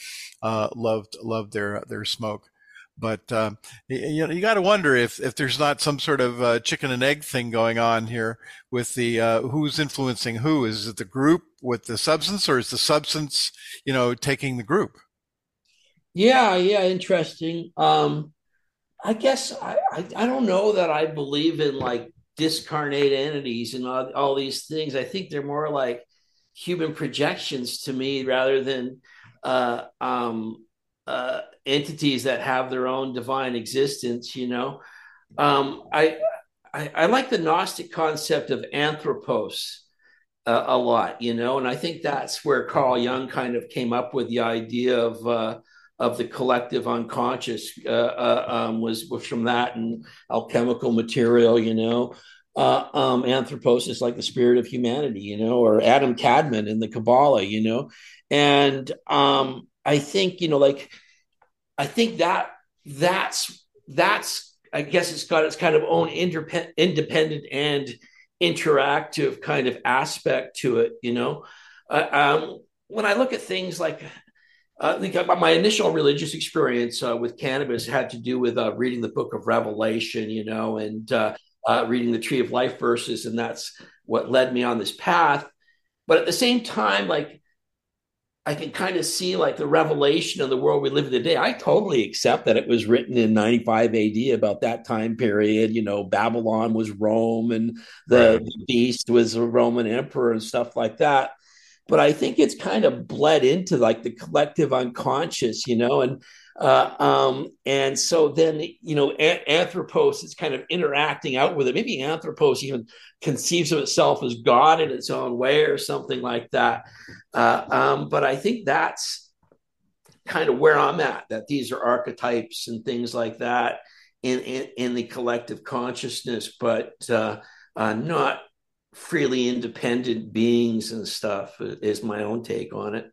uh, loved loved their their smoke. But um, you know, you got to wonder if if there's not some sort of uh, chicken and egg thing going on here with the uh, who's influencing who. Is it the group with the substance, or is the substance, you know, taking the group? Yeah, yeah, interesting. Um, I guess I, I, I don't know that I believe in like discarnate entities and all, all these things. I think they're more like human projections to me rather than uh, um, uh, entities that have their own divine existence. You know, um, I, I, I like the Gnostic concept of anthropos. Uh, a lot, you know, and I think that's where Carl Jung kind of came up with the idea of uh, of the collective unconscious uh, uh, um, was was from that and alchemical material, you know. Uh, um, anthropos is like the spirit of humanity, you know, or Adam Kadmon in the Kabbalah, you know, and um, I think you know, like, I think that that's that's I guess it's got its kind of own independent, independent and interactive kind of aspect to it, you know. Uh, um, when I look at things like I think my initial religious experience uh, with cannabis had to do with uh, reading the book of Revelation, you know, and uh, uh, reading the Tree of Life verses. And that's what led me on this path. But at the same time, like, I can kind of see like the revelation of the world we live in today. I totally accept that it was written in 95 AD about that time period. You know, Babylon was Rome and the, right. the beast was a Roman emperor and stuff like that but I think it's kind of bled into like the collective unconscious, you know, and uh, um, and so then you know a- Anthropos is kind of interacting out with it. Maybe Anthropos even conceives of itself as God in its own way or something like that. Uh, um, but I think that's kind of where I'm at. That these are archetypes and things like that in in, in the collective consciousness, but uh, uh not freely independent beings and stuff uh, is my own take on it.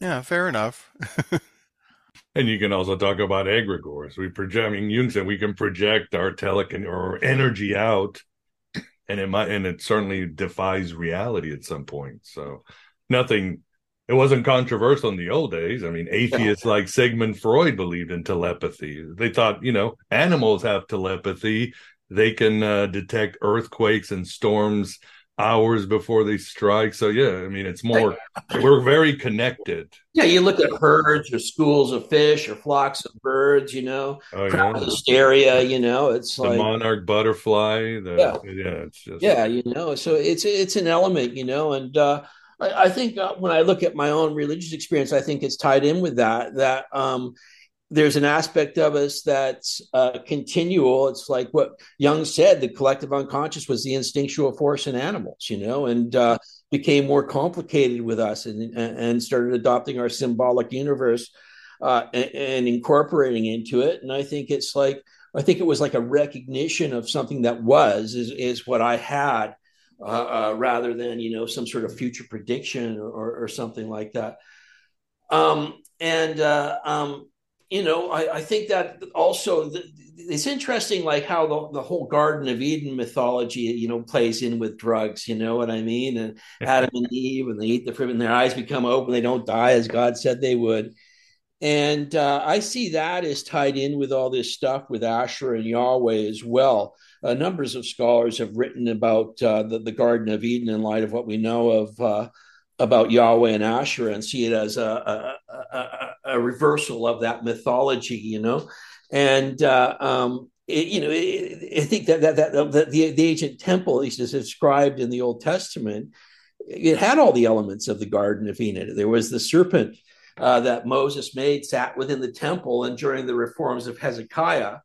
Yeah, fair enough. and you can also talk about egregores. We project. I mean, Jung said we can project our telekin or energy out, and it might, and it certainly defies reality at some point. So, nothing. It wasn't controversial in the old days. I mean, atheists like Sigmund Freud believed in telepathy. They thought, you know, animals have telepathy they can uh, detect earthquakes and storms hours before they strike. So yeah, I mean it's more we're very connected. Yeah, you look at herds or schools of fish or flocks of birds, you know, oh, yeah. hysteria, you know, it's the like monarch butterfly. The, yeah. yeah, it's just yeah, you know, so it's it's an element, you know, and uh, I, I think uh, when I look at my own religious experience, I think it's tied in with that. That um, there's an aspect of us that's uh, continual. It's like what Jung said: the collective unconscious was the instinctual force in animals, you know, and uh, became more complicated with us, and and started adopting our symbolic universe uh, and, and, incorporating into it. And I think it's like I think it was like a recognition of something that was is is what I had, uh, uh, rather than you know some sort of future prediction or, or something like that. Um, and uh, um, you know, I, I think that also the, it's interesting, like how the, the whole Garden of Eden mythology, you know, plays in with drugs. You know what I mean? And Adam and Eve, and they eat the fruit, and their eyes become open, they don't die as God said they would. And uh, I see that as tied in with all this stuff with Asher and Yahweh as well. uh, numbers of scholars have written about uh, the, the Garden of Eden in light of what we know of uh, about Yahweh and Asherah and see it as a, a, a, a reversal of that mythology, you know. And uh, um, it, you know, it, I think that that, that the, the, the ancient temple, at least as described in the Old Testament, it had all the elements of the Garden of Eden. There was the serpent uh, that Moses made sat within the temple, and during the reforms of Hezekiah,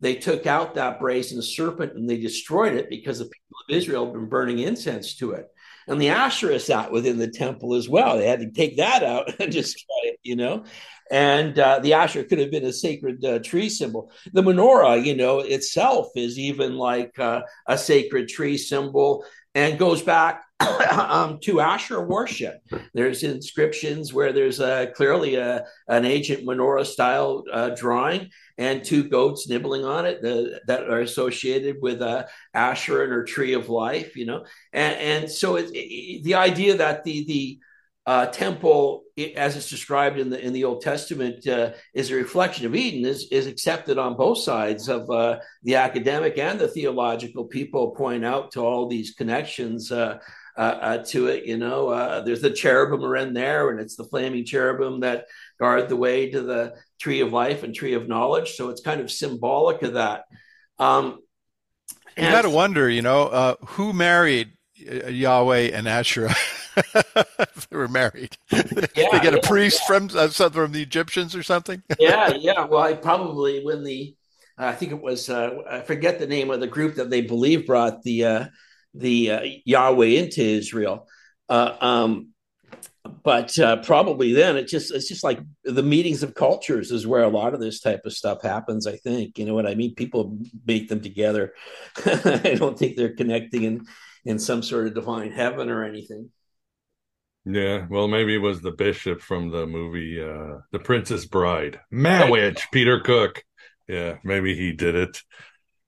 they took out that brazen serpent and they destroyed it because the people of Israel had been burning incense to it. And the Asherah sat within the temple as well. They had to take that out and destroy it, you know. And uh, the Asherah could have been a sacred uh, tree symbol. The menorah, you know, itself is even like uh, a sacred tree symbol and goes back um, to Asherah worship. There's inscriptions where there's a, clearly a, an ancient menorah style uh, drawing and two goats nibbling on it that are associated with uh, and her tree of life, you know. And, and so it, it, the idea that the, the uh, temple, as it's described in the in the Old Testament, uh, is a reflection of Eden. is is accepted on both sides of uh, the academic and the theological. People point out to all these connections uh, uh, uh, to it. You know, there's the cherubim are in there, and it's the flaming cherubim that guard the way to the tree of life and tree of knowledge. So it's kind of symbolic of that. Um, you got to wonder, you know, who married Yahweh and Asherah? they were married. Yeah, they get a yeah, priest yeah. from uh, from the Egyptians or something. yeah, yeah. Well, I probably when the uh, I think it was uh, I forget the name of the group that they believe brought the uh, the uh, Yahweh into Israel. Uh, um, but probably then it just it's just like the meetings of cultures is where a lot of this type of stuff happens. I think you know what I mean. People make them together. I don't think they're connecting in in some sort of divine heaven or anything. Yeah, well, maybe it was the bishop from the movie uh The Princess Bride. Mawich, Peter Cook. Yeah, maybe he did it.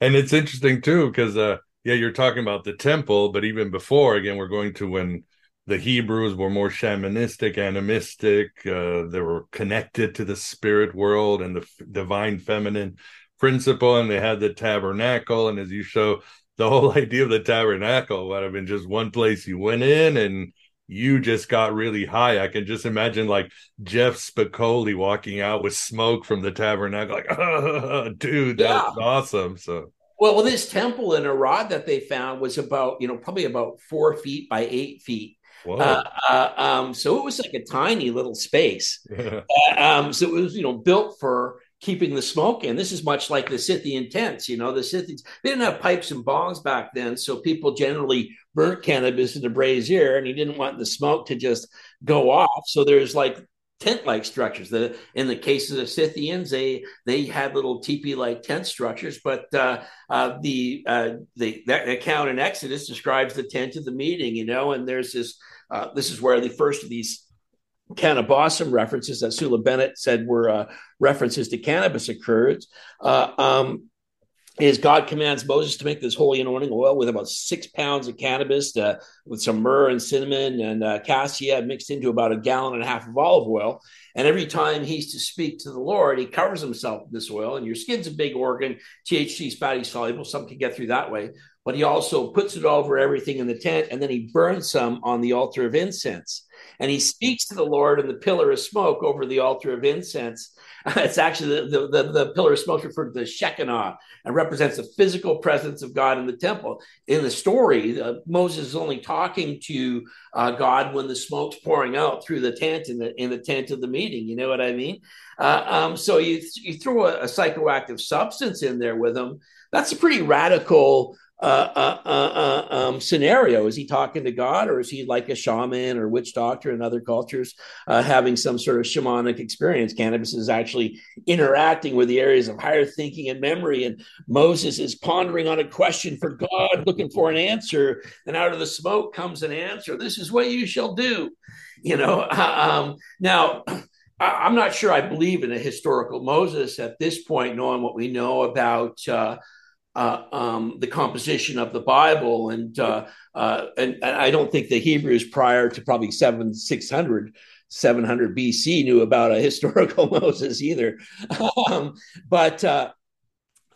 And it's interesting too, because uh yeah, you're talking about the temple, but even before, again, we're going to when the Hebrews were more shamanistic, animistic. Uh, they were connected to the spirit world and the f- divine feminine principle, and they had the tabernacle. And as you show, the whole idea of the tabernacle would have been just one place you went in and you just got really high. I can just imagine like Jeff Spicoli walking out with smoke from the tabernacle, like, oh, dude, that's yeah. awesome. So, well, well, this temple in Arad that they found was about, you know, probably about four feet by eight feet. Uh, uh, um, so it was like a tiny little space. uh, um, so it was, you know, built for keeping the smoke in. This is much like the Scythian tents. You know, the Scythians they didn't have pipes and bongs back then, so people generally burnt cannabis in a brazier, and he didn't want the smoke to just go off. So there's like tent-like structures. The in the cases of the Scythians, they they had little teepee-like tent structures. But uh, uh, the uh, the that account in Exodus describes the tent of the meeting. You know, and there's this. Uh, this is where the first of these kaneh-bosm references that Sula Benet said were uh, references to cannabis occurred. Uh, um, is God commands Moses to make this holy anointing oil with about six pounds of cannabis uh, with some myrrh and cinnamon and uh, cassia mixed into about a gallon and a half of olive oil. And every time he's to speak to the Lord, he covers himself with this oil. And your skin's a big organ. THC is fatty soluble. Some can get through that way. But he also puts it over everything in the tent and then he burns some on the altar of incense and he speaks to the Lord in the pillar of smoke over the altar of incense. It's actually the, the, the, the pillar of smoke referred to the Shekinah and represents the physical presence of God in the temple. In the story, uh, Moses is only talking to uh, God when the smoke's pouring out through the tent in the in the tent of the meeting. You know what I mean? Uh, um, so you you throw a, a psychoactive substance in there with him. That's a pretty radical uh, uh, uh, uh, um, scenario? Is he talking to God, or is he like a shaman or witch doctor in other cultures, uh, having some sort of shamanic experience? Cannabis is actually interacting with the areas of higher thinking and memory, and Moses is pondering on a question for God, looking for an answer, and out of the smoke comes an answer. This is what you shall do. You know, um, now. I'm not sure I believe in a historical Moses at this point, knowing what we know about uh, um, the composition of the Bible, and, uh, uh, and, and I don't think the Hebrews prior to probably seven six hundred 700 BC knew about a historical Moses either. um, but uh,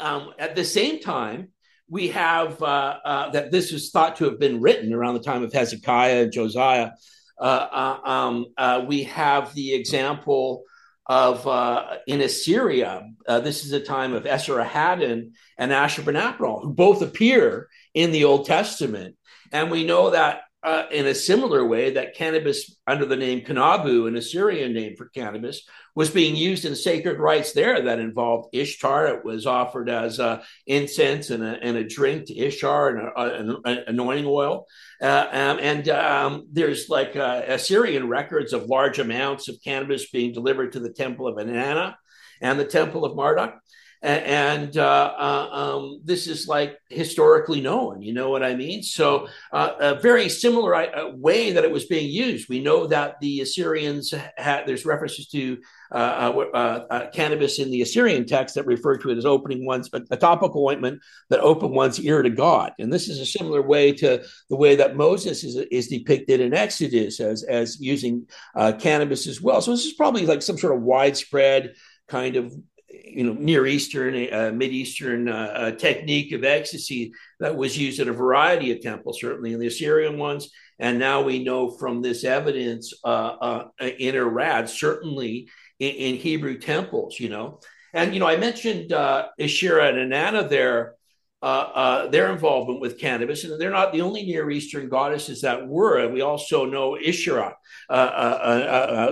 um, at the same time, we have uh, uh, that this was thought to have been written around the time of Hezekiah and Josiah. Um, we have the example of uh, in Assyria. this is a time of Esarhaddon and Ashurbanipal, who both appear in the Old Testament, and we know that uh, in a similar way that cannabis under the name Kanabu, an Assyrian name for cannabis, was being used in sacred rites there that involved Ishtar. It was offered as uh, incense and a, and a, drink to Ishtar and an anointing oil. Uh, um, and um, there's like uh, Assyrian records of large amounts of cannabis being delivered to the temple of Inanna and the temple of Marduk and uh, uh, um, this is like historically known you know what i mean? So uh, a very similar uh, way that it was being used. We know that the assyrians had there's references to uh, uh, cannabis in the assyrian text that refer to it as opening one's but a topical ointment that opened one's ear to god. And this is a similar way to the way that moses is, is depicted in exodus as as using cannabis as well. So this is probably like some sort of widespread kind of you know Near Eastern, uh, Mid Eastern uh, uh, technique of ecstasy that was used at a variety of temples, certainly in the Assyrian ones, and now we know from this evidence uh, uh, in Arad, certainly in, in, Hebrew temples. You know, and you know I mentioned uh, Ishira and Inanna there. their involvement with cannabis, and they're not the only Near Eastern goddesses that were. We also know Ishara,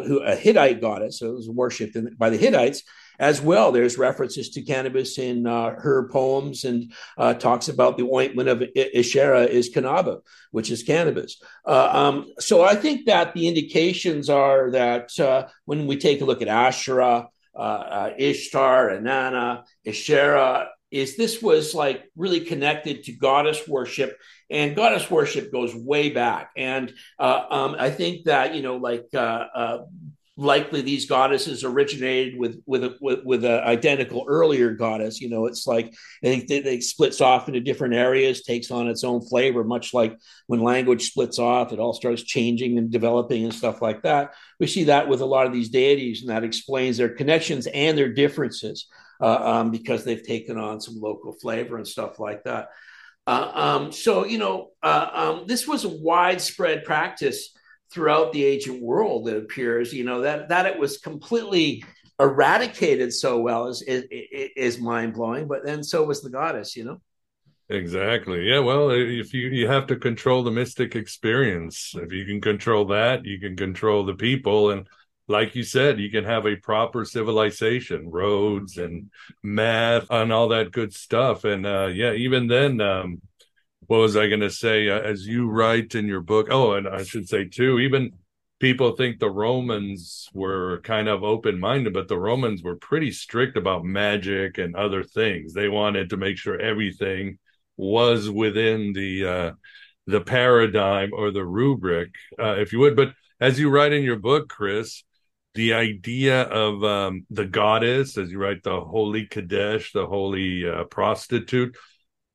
who a Hittite goddess, so it was worshipped by the Hittites, as well. There's references to cannabis in uh, her poems and uh, talks about the ointment of Ishara is Kanaba, which is cannabis. Uh, um, so I think that the indications are that uh, when we take a look at Asherah, uh, uh, Ishtar, Inanna, Ishara, is this was like really connected to goddess worship and goddess worship goes way back and um, i think that you know like likely these goddesses originated with with a, with, with an identical earlier goddess. You know, it's like I think they, they, splits off into different areas, takes on its own flavor, much like when language splits off, it all starts changing and developing and stuff like that. We see that with a lot of these deities, and that explains their connections and their differences uh, um, because they've taken on some local flavor and stuff like that. Uh, um, so you know, uh, um, this was a widespread practice throughout the ancient world it appears you know that that it was completely eradicated so well is is, is mind-blowing but then so was the goddess you know? Exactly. Yeah well if you you have to control the mystic experience. If you can control that you can control the people. And like you said you can have a proper civilization roads and math and all that good stuff. And uh yeah even then um what was I going to say? Uh, as you write in your book, oh, and I should say too, even people think the Romans were kind of open minded, but the Romans were pretty strict about magic and other things. They wanted to make sure everything was within the uh, the paradigm or the rubric, uh, if you would. But as you write in your book, Chris, the idea of um, the goddess, as you write, the holy Kadesh, the holy uh, prostitute,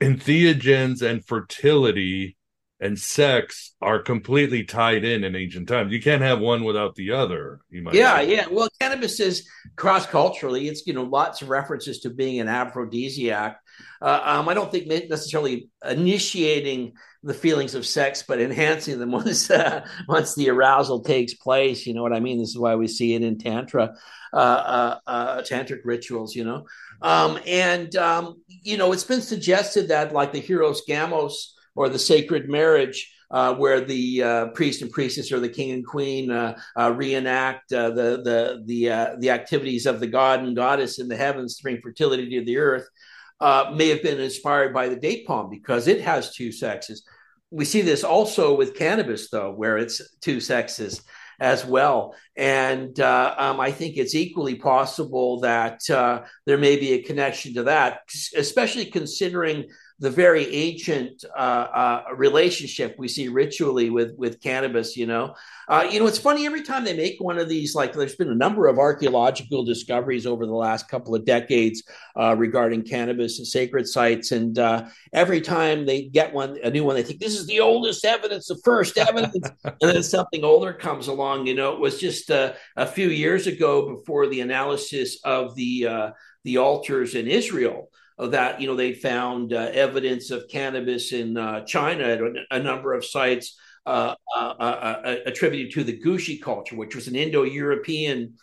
entheogens and fertility and sex are completely tied in in ancient times. You can't have one without the other. You might yeah, say. yeah. Well, cannabis is cross culturally. It's you know lots of references to being an aphrodisiac. Uh, um, I don't think necessarily initiating the feelings of sex, but enhancing them once uh, once the arousal takes place. You know what I mean? This is why we see it in tantra, uh, uh, uh tantric rituals. You know, um, and um, you know, it's been suggested that like the Hieros Gamos or the sacred marriage, uh, where the uh, priest and priestess or the king and queen uh, uh reenact the the the the activities of the god and goddess in the heavens to bring fertility to the earth, may have been inspired by the date palm because it has two sexes. We see this also with cannabis, though, where it's two sexes as well. And uh, um, I think it's equally possible that uh, there may be a connection to that, especially considering the very ancient uh, uh, relationship we see ritually with with cannabis. You know, uh, you know, it's funny every time they make one of these. Like, there's been a number of archaeological discoveries over the last couple of decades uh, regarding cannabis and sacred sites, and uh, every time they get one, a new one, they think this is the oldest evidence, the first evidence, and then something older comes along. You know, it was just uh, a few years ago before the analysis of the the altars in Israel that you know they found uh, evidence of cannabis in uh, China at a, number of sites uh, uh, uh, attributed to the Gushi culture, which was an Indo-European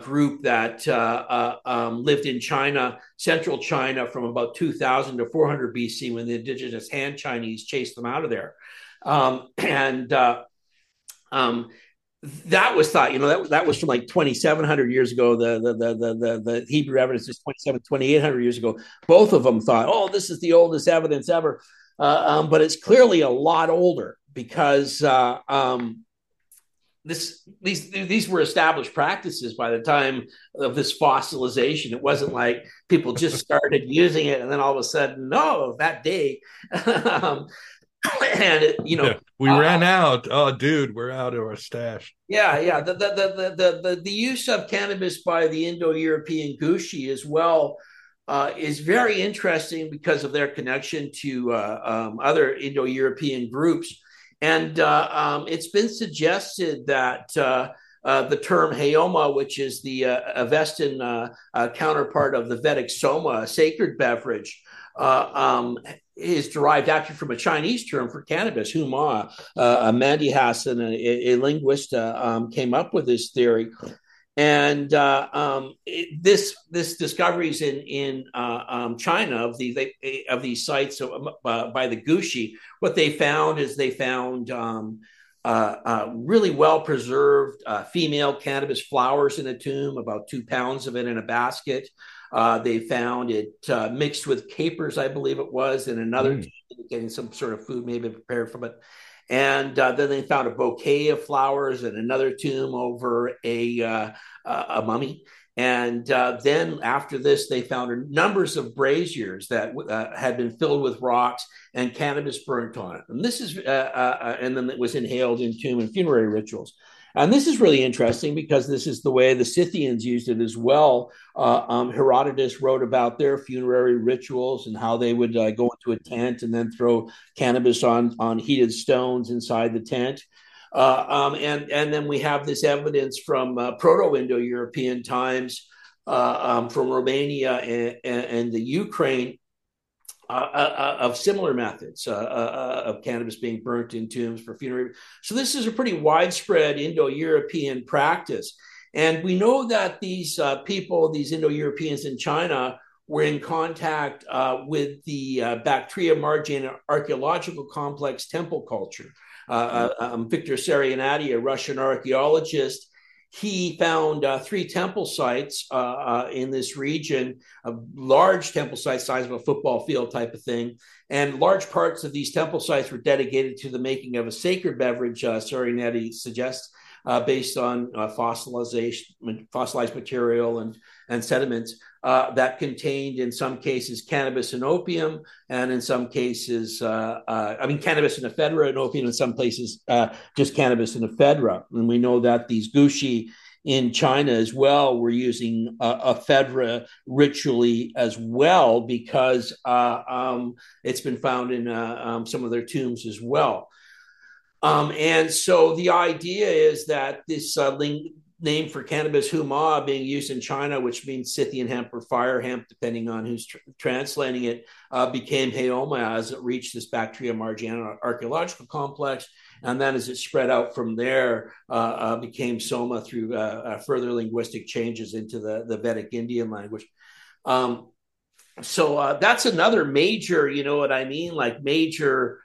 group that um, lived in China, central China, from about 2000 to 400 BC, when the indigenous Han Chinese chased them out of there, um, and um, that was thought, you know, that, that was from like 2,700 years ago. The, the, the, the, the Hebrew evidence is 27, 2,800 years ago. Both of them thought, oh, this is the oldest evidence ever. Uh, um, but it's clearly a lot older because uh, um, this these these were established practices by the time of this fossilization. It wasn't like people just started using it and then all of a sudden, no, that day. um, and you know yeah, we uh, ran out. Oh dude we're out of our stash. Yeah yeah. The the, the the the the use of cannabis by the indo-european gushi as well uh, is very interesting because of their connection to uh, um, other indo-european groups. And uh, um, it's been suggested that uh, uh, the term Haoma, which is the Avestan counterpart of the Vedic Soma, a sacred beverage, um, is derived actually from a Chinese term for cannabis, huma. Uh, Mahdihassan, a, a linguist, uh, um, came up with this theory. And uh, um, it, this this discoveries in in uh, um, China of these of these sites uh, by the Gushi, what they found is they found um, uh, really well preserved female cannabis flowers in a tomb, about two pounds of it in a basket. Uh, they found it uh, mixed with capers, I believe it was, in another mm. getting some sort of food maybe prepared from it. And uh, then they found a bouquet of flowers in another tomb over a uh, a mummy. And uh, then after this, they found numbers of braziers that uh, had been filled with rocks and cannabis burnt on it. And this is, and then it was inhaled in tomb and funerary rituals. And this is really interesting because this is the way the Scythians used it as well. Uh, um, Herodotus wrote about their funerary rituals and how they would uh, go into a tent and then throw cannabis on, on heated stones inside the tent. Uh, um, and, and then we have this evidence from uh, Proto Indo European times uh, um, from Romania and, and, and the Ukraine uh, uh, uh, of similar methods uh, uh, of cannabis being burnt in tombs for funerary. So this is a pretty widespread Indo-European practice, and we know that these people, these Indo-Europeans in China, were in contact with the Bactria margiana archaeological complex temple culture. Um, Victor Sarianidi, a Russian archaeologist, he found uh, three temple sites uh, uh, in this region, a large temple site size of a football field type of thing. And large parts of these temple sites were dedicated to the making of a sacred beverage, uh, Sarianidi suggests, uh, based on uh, fossilization, fossilized material and, and sediments uh, that contained, in some cases, cannabis and opium, and in some cases, uh, uh, I mean, cannabis and ephedra and opium, in some places, uh, just cannabis and ephedra. And we know that these gushi in China as well were using uh, ephedra ritually as well because um, it's been found in um, some of their tombs as well. Um, and so the idea is that this uh, ling- name for cannabis, huma, being used in China, which means Scythian hemp or fire hemp, depending on who's tr- translating it, uh, became Haoma as it reached this Bactria margiana archaeological complex. And then as it spread out from there, uh, uh, became Soma through uh, uh, further linguistic changes into the, the Vedic Indian language. Um, so uh, that's another major, you know what I mean, like major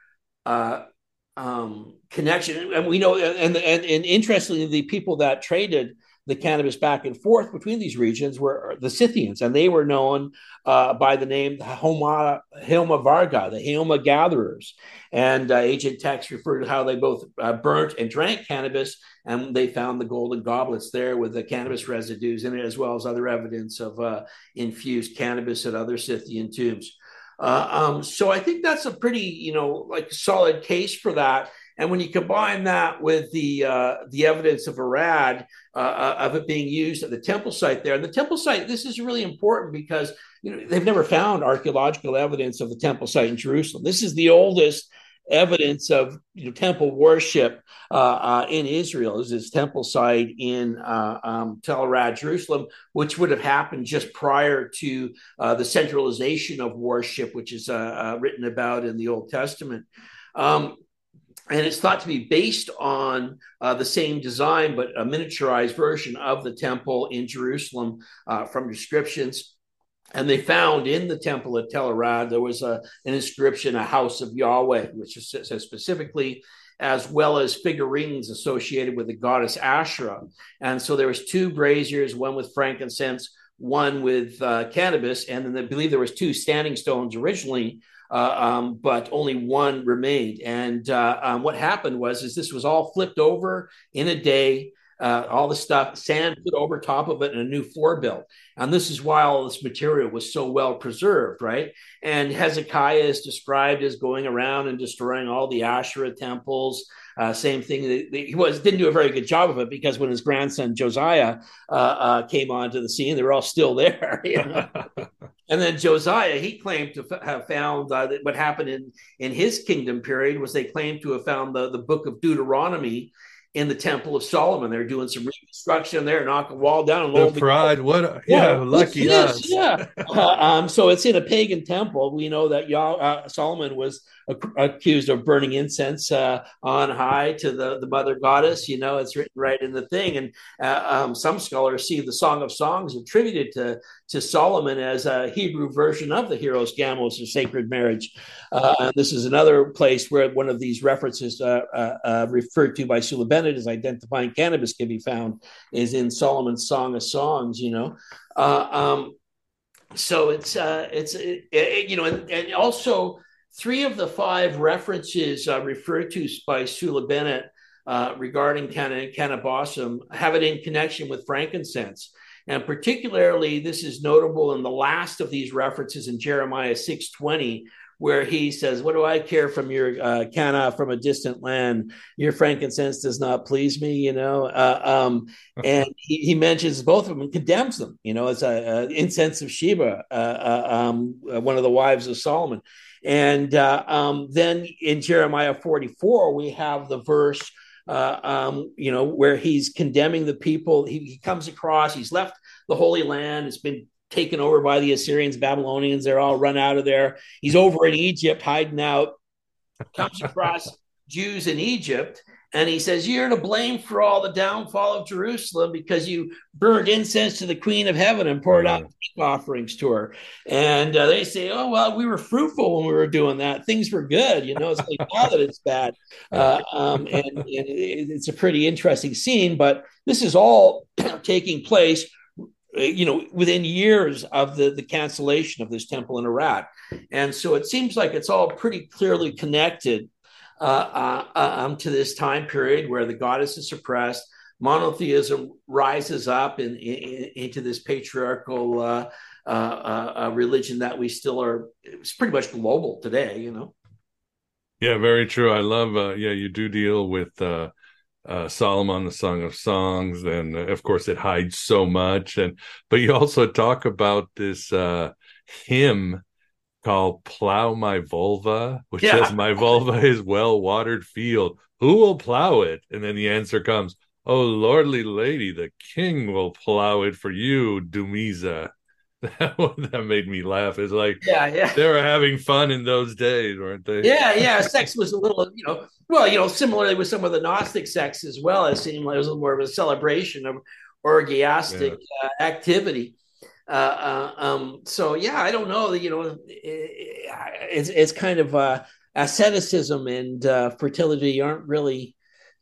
um, connection. And we know, and, and, and interestingly, the people that traded the cannabis back and forth between these regions were the Scythians, and they were known uh, by the name Homa, Haumavarga, the Hilma gatherers. And uh, ancient texts refer to how they both uh, burnt and drank cannabis, and they found the golden goblets there with the cannabis residues in it, as well as other evidence of uh, infused cannabis at other Scythian tombs. Uh, um, so I think that's a pretty, you know, like solid case for that. And when you combine that with the uh, the evidence of Arad uh, uh, of it being used at the temple site there, and the temple site, this is really important because you know they've never found archaeological evidence of the temple site in Jerusalem. This is the oldest evidence of you know, temple worship uh, uh, in Israel is this temple site in uh, um, Tel Arad, Jerusalem, which would have happened just prior to uh, the centralization of worship, which is uh, uh, written about in the Old Testament. Um, and it's thought to be based on uh, the same design, but a miniaturized version of the temple in Jerusalem uh, from descriptions. And they found in the temple at Tel Arad, there was a, an inscription, a house of Yahweh, which says specifically, as well as figurines associated with the goddess Asherah. And so there was two braziers, one with frankincense, one with uh, cannabis, and then they believe there was two standing stones originally uh, um, but only one remained. And uh, um, what happened was, is this was all flipped over in a day. Uh, all the stuff, sand put over top of it, and a new floor built. And this is why all this material was so well preserved, right? And Hezekiah is described as going around and destroying all the Asherah temples. Uh, same thing. He was didn't do a very good job of it because when his grandson Josiah uh, uh, came onto the scene, they were all still there. You know? And then Josiah, he claimed to f- have found uh, what happened in, in his kingdom period was they claimed to have found the, the book of Deuteronomy in the Temple of Solomon. They're doing some reconstruction there, knock a wall down. And the pride, what? A, yeah, yeah, lucky us. yeah. uh, um, so it's in a pagan temple. We know that Yah, uh, Solomon was accused of burning incense uh, on high to the, the mother goddess. You know, it's written right in the thing. And uh, um, some scholars see the Song of Songs attributed to, to Solomon as a Hebrew version of the Hieros Gamos or sacred marriage. Uh, this is another place where one of these references uh, uh, uh, referred to by Sula Benet as identifying cannabis can be found is in Solomon's Song of Songs, you know. Um, so it's it's it, it, you know and, and also Three of the five references uh, referred to by Sula Benet uh, regarding canna- kaneh-bosm have it in connection with frankincense. And particularly, this is notable in the last of these references in Jeremiah 6:20, where he says, "What do I care from your uh, canna from a distant land? Your frankincense does not please me." You know, uh, um, and he, he, mentions both of them and condemns them. You know, as a, a incense of Sheba, uh, uh um, one of the wives of Solomon. And uh, um, then in Jeremiah 44, we have the verse, uh, um, you know, where he's condemning the people. He, he, comes across, he's left the Holy Land, it's been taken over by the Assyrians, Babylonians, they're all run out of there. He's over in Egypt, hiding out, comes across Jews in Egypt and he says, You're to blame for all the downfall of Jerusalem because you burned incense to the Queen of Heaven and poured out offerings to her. And uh, they say, Oh, well, we were fruitful when we were doing that. Things were good. You know, it's like now that it's bad. Uh, um, and, and it's a pretty interesting scene, but this is all taking place you know within years of the the cancellation of this temple in Arad And so it seems like it's all pretty clearly connected uh, uh, uh, um, to this time period where the goddess is suppressed, monotheism rises up in, in, into this patriarchal uh, uh, uh, religion that we still are. It's pretty much global today, you know. Yeah, very true. I love. yeah, you do deal with. Solomon, the Song of Songs, and of course it hides so much. And but you also talk about this hymn called Plow My Vulva, which yeah. says, My vulva is well watered field. Who will plow it? And then the answer comes, Oh, lordly lady, the king will plow it for you, Dumuzi. That that made me laugh. It's like yeah, yeah. they were having fun in those days, weren't they? Yeah, yeah. Sex was a little, you know, well, you know, similarly with some of the Gnostic sects as well. It seemed like it was a little more of a celebration of orgiastic yeah. uh, activity. Uh, uh, um, so yeah, I don't know. You know, it's it's kind of uh, asceticism and uh, fertility aren't really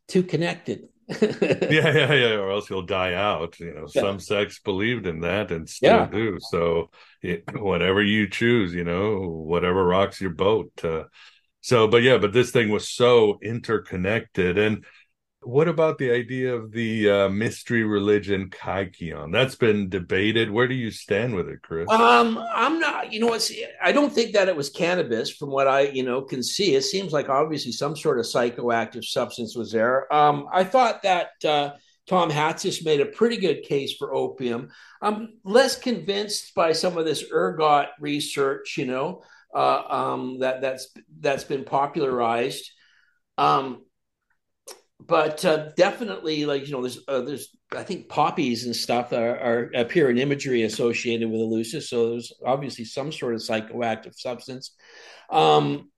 too connected. yeah, yeah, yeah. Or else you'll die out. You know, yeah. some sects believed in that and still yeah. do. So whatever you choose, you know, whatever rocks your boat. Uh, so, but yeah, but this thing was so interconnected and what about the idea of the uh, mystery religion Kykeon? That's been debated. Where do you stand with it, Chris? Um, I'm not. You know, it's. I don't think that it was cannabis, from what I you know can see. It seems like obviously some sort of psychoactive substance was there. Um, I thought that. Uh, Tom Hatsis made a pretty good case for opium. I'm less convinced by some of this ergot research, you know, uh, um, that that's that's been popularized. Um, but uh, definitely, like you know, there's uh, there's I think poppies and stuff are, are, appear in imagery associated with Eleusis, so there's obviously some sort of psychoactive substance. Um,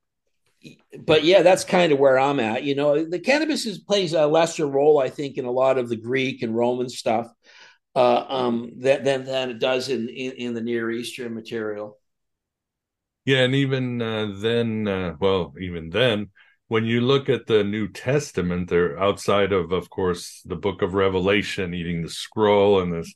but yeah, that's kind of where I'm at. You know, the cannabis is, plays a lesser role, I think, in a lot of the Greek and Roman stuff uh, um, than, than, than it does in, in, in the Near Eastern material. Yeah, and even uh, then, uh, well, even then, when you look at the New Testament, they're outside of, of course, the book of Revelation, eating the scroll and this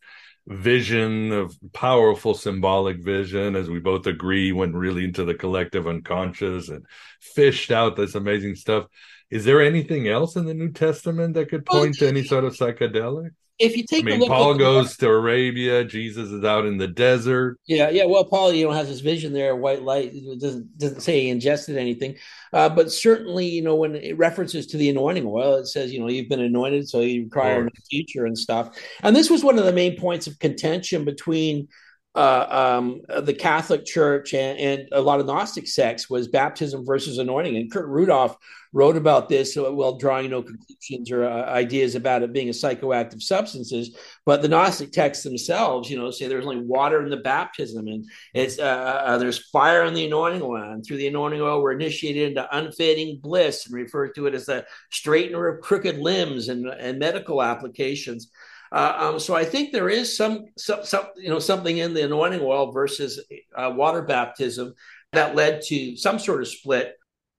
vision of powerful symbolic vision, as we both agree, went really into the collective unconscious and fished out this amazing stuff. Is there anything else in the New Testament that could oh, point to any sort of psychedelic? If you take I mean, Paul goes to Arabia. Jesus is out in the desert. Yeah, yeah. Well, Paul, you know, has this vision there, white light. It doesn't doesn't say he ingested anything, uh, but certainly, you know, when it references to the anointing oil, it says, you know, you've been anointed, so you require a teacher and stuff. And this was one of the main points of contention between uh, um, the Catholic Church and, and, a lot of Gnostic sects was baptism versus anointing. And Kurt Rudolph wrote about this uh, while drawing no conclusions or uh, ideas about it being a psychoactive substances. But the Gnostic texts themselves, you know, say there's only water in the baptism, and it's uh, uh there's fire in the anointing oil. And through the anointing oil, we're initiated into unfading bliss, and refer to it as the straightener of crooked limbs and, and medical applications. Uh, um, so I think there is some, some, some, you know, something in the anointing oil versus uh, water baptism that led to some sort of split.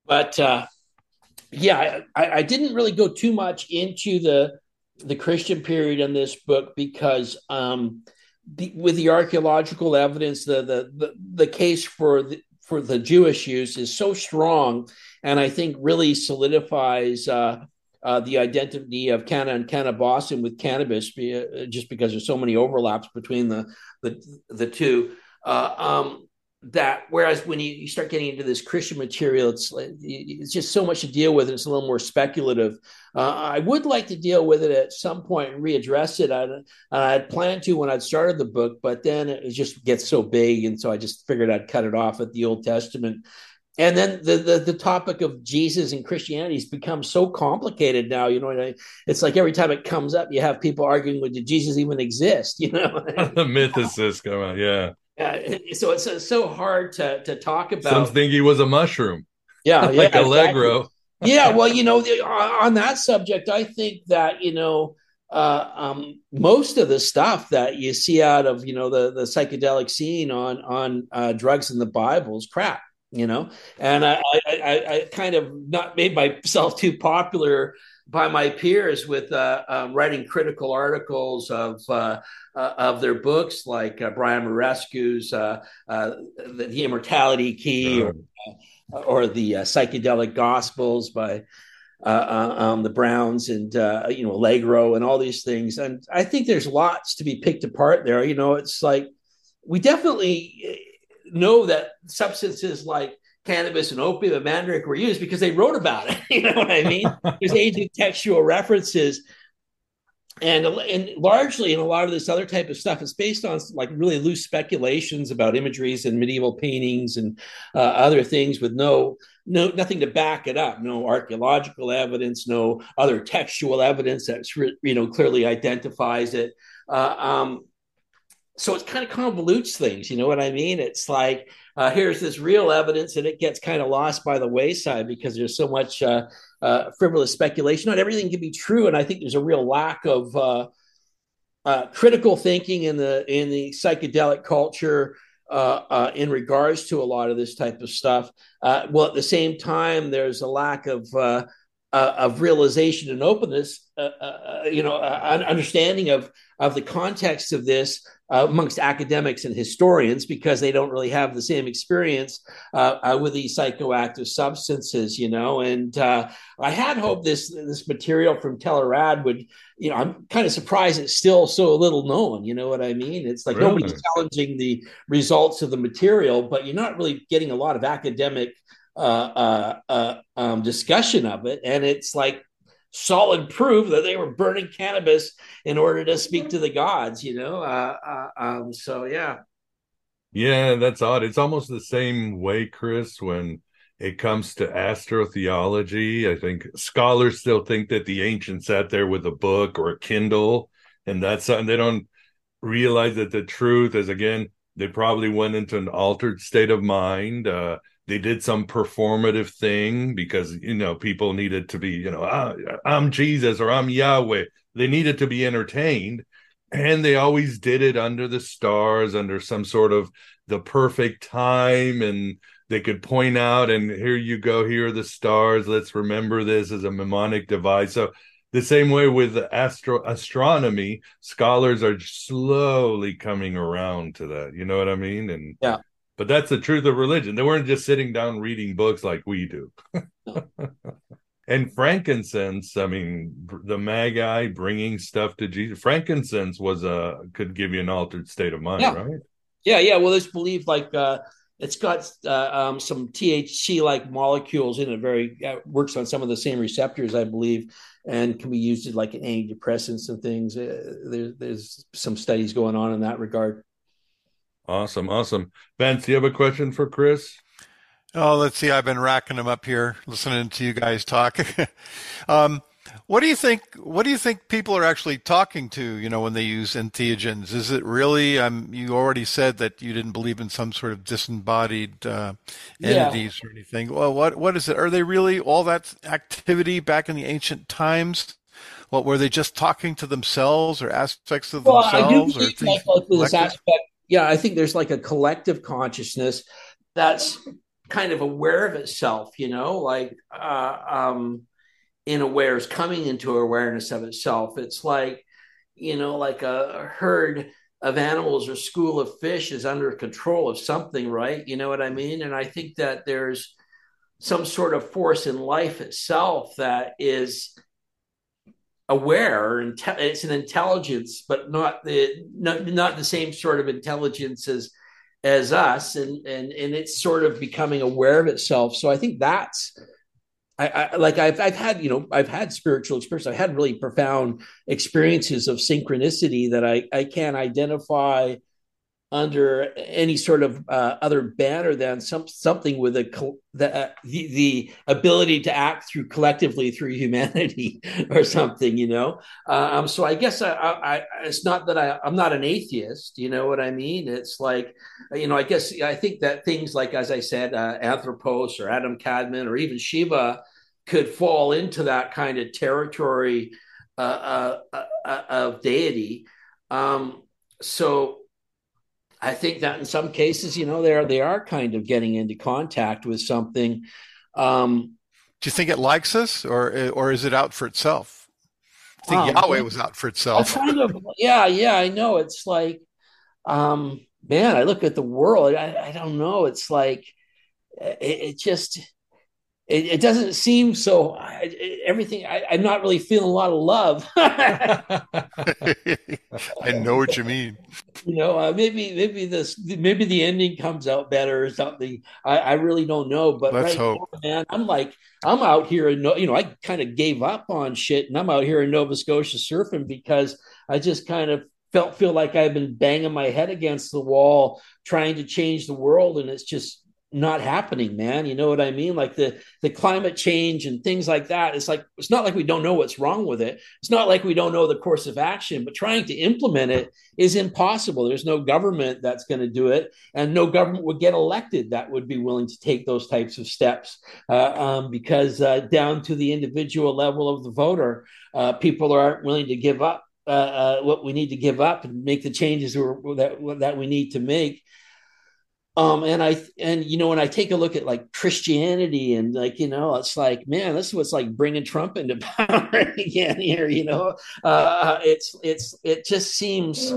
But uh, yeah, I, I, didn't really go too much into the the Christian period in this book because um, the, with the archaeological evidence, the the the, the case for the, for the Jewish use is so strong, and I think really solidifies uh, uh, the identity of canna and kaneh-bosm with cannabis, uh, just because there's so many overlaps between the the, the two. Uh, um, that whereas when you, you, start getting into this Christian material, it's it's just so much to deal with. And it's a little more speculative. Uh, I would like to deal with it at some point and readdress it. I, I had planned to when I'd started the book, but then it just gets so big, and so I just figured I'd cut it off at the Old Testament and then the, the, the topic of Jesus and Christianity has become so complicated now. You know, it's like every time it comes up, you have people arguing, "Well, did Jesus even exist?" You know, the mythicists come out, yeah. Uh, so it's, it's so hard to to talk about. Some think he was a mushroom. Yeah, like yeah, Allegro. Exactly. yeah, well, you know, the, on that subject, I think that you know. Uh, um, most of the stuff that you see out of you know the the psychedelic scene on on uh, drugs in the Bible is crap you know? And I, I, I kind of not made myself too popular by my peers with uh, um, writing critical articles of uh, uh, of their books like uh, Brian Muraresku's uh, uh, the, the, Immortality Key or, or the psychedelic Gospels by um, the Browns and you know Allegro and all these things. And I think there's lots to be picked apart there. You know it's like we definitely know that substances like cannabis and opium and mandrake were used because they wrote about it. You know what I mean? There's ancient textual references. And, and largely in a lot of this other type of stuff, it's based on like really loose speculations about imageries and medieval paintings and uh, other things with no no nothing to back it up, no archaeological evidence, no other textual evidence that's you know clearly identifies it. Uh, um, so it kind of convolutes things you know what i mean? It's like uh, here's this real evidence and it gets kind of lost by the wayside because there's so much uh, uh, frivolous speculation. Not everything can be true and i think there's a real lack of uh, uh, critical thinking in the in the psychedelic culture uh, in regards to a lot of this type of stuff. Well at the same time there's a lack of uh, of realization and openness, uh, uh, you know, uh, understanding of of the context of this uh, amongst academics and historians because they don't really have the same experience uh, with these psychoactive substances, you know. And I had hoped this this material from Tel Arad would, you know, I'm kind of surprised it's still so little known. You know what I mean? It's like really? nobody's challenging the results of the material, but you're not really getting a lot of academic uh, uh, uh, um, discussion of it, and it's like solid proof that they were burning cannabis in order to speak to the gods. You know, uh, uh, um, so yeah. Yeah, that's odd. It's almost the same way, Chris, when it comes to astrotheology. I think scholars still think that the ancients sat there with a book or a Kindle, and that's something they don't realize that the truth is again, they probably went into an altered state of mind. Uh, they did some performative thing because you know people needed to be, you know, ah, I'm Jesus or I'm Yahweh. They needed to be entertained and they always did it under the stars under some sort of the perfect time and they could point out and here you go here are the stars let's remember this as a mnemonic device. So the same way with astro astronomy scholars are slowly coming around to that you know what i mean? And yeah but that's the truth of religion they weren't just sitting down reading books like we do and frankincense i mean the magi bringing stuff to jesus frankincense was a could give you an altered state of mind yeah. right yeah yeah well it's believed like uh it's got uh, um, some THC like molecules in it. Very uh, works on some of the same receptors, I believe, and can be used as like antidepressants and things. Uh, there, there's some studies going on in that regard. Awesome, awesome. Vance, do you have a question for Chris? Oh, let's see. I've been racking them up here, listening to you guys talk. um, what do you think? What do you think people are actually talking to? You know, when they use entheogens, is it really? Um, you already said that you didn't believe in some sort of disembodied uh, entities yeah. or anything. Well, what what is it? Are they really all that activity back in the ancient times? What were they just talking to themselves or aspects of well, themselves? I do think like, this aspect, yeah, I think there's like a collective consciousness that's kind of aware of itself. You know, like. Uh, um, in awares coming into awareness of itself. It's like, you know, like a herd of animals or school of fish is under control of something, right? You know what I mean? And I think that there's some sort of force in life itself that is aware and it's an intelligence but not the not, not the same sort of intelligence as as us and and and it's sort of becoming aware of itself so i think that's I, I, like I've I've had you know I've had spiritual experience. I've had really profound experiences of synchronicity that I I can't identify under any sort of uh, other banner than some something with a the, uh, the, the ability to act through collectively through humanity or something you know? Uh, um so i guess I, I, it's not that i i'm not an atheist you know what i mean? It's like you know i guess i think that things like as i said uh, anthropos or adam kadmon or even shiva could fall into that kind of territory uh, uh, of deity. Um so I think that in some cases, you know, they are they are kind of getting into contact with something. Um, Do you think it likes us, or or is it out for itself? I think um, Yahweh was out for itself. kind of, yeah, yeah, I know. It's like, um, man, I look at the world. I, I don't know. It's like it, it just it, it, doesn't seem so I, everything I, am not really feeling a lot of love. I know what you mean. You know uh, maybe maybe this maybe the ending comes out better or something. I, I really don't know but Let's right hope. Now, man i'm like i'm out here and you know i kind of gave up on shit and i'm out here in nova scotia surfing because i just kind of felt feel like i've been banging my head against the wall trying to change the world and it's just not happening man. You know what i mean? Like the the climate change and things like that. It's like it's not like we don't know what's wrong with it. It's not like we don't know the course of action but trying to implement it is impossible. There's no government that's going to do it and no government would get elected that would be willing to take those types of steps uh, um, because uh, down to the individual level of the voter uh, people aren't willing to give up uh, uh, what we need to give up and make the changes that, that we need to make um and i and you know when i take a look at like christianity and like you know it's like man this is what's like bringing trump into power again here you know? Uh it's it's it just seems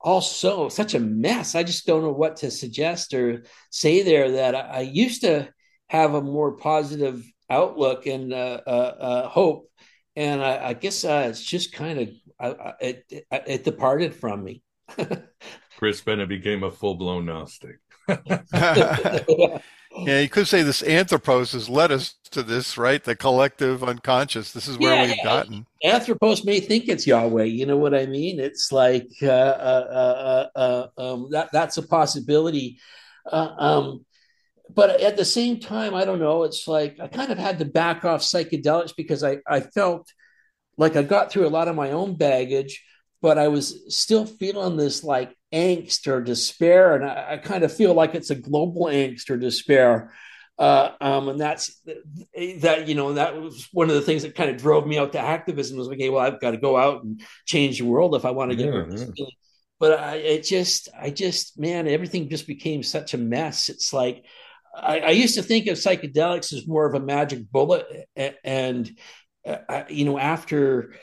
also such a mess. I just don't know what to suggest or say there that i, I used to have a more positive outlook and uh, uh, uh hope. And i, I guess uh, it's just kind of it, it, it departed from me. Chris bennett became a full-blown gnostic Yeah, you could say this anthropos has led us to this, right? The collective unconscious. This is where Yeah, we've gotten. Anthropos may think it's Yahweh. You know what I mean? It's like uh, uh, uh, uh, um, that. That's a possibility. Uh, um, but at the same time, I don't know. It's like I kind of had to back off psychedelics because I I felt like I got through a lot of my own baggage, but I was still feeling this like angst or despair, and I, I kind of feel like it's a global angst or despair. Uh, um, and that's that you know that was one of the things that kind of drove me out to activism was like, okay, well, I've got to go out and change the world if I want to get Yeah, this yeah. But I, it just, I just, man, everything just became such a mess. It's like I, I used to think of psychedelics as more of a magic bullet, a- and uh, you know, after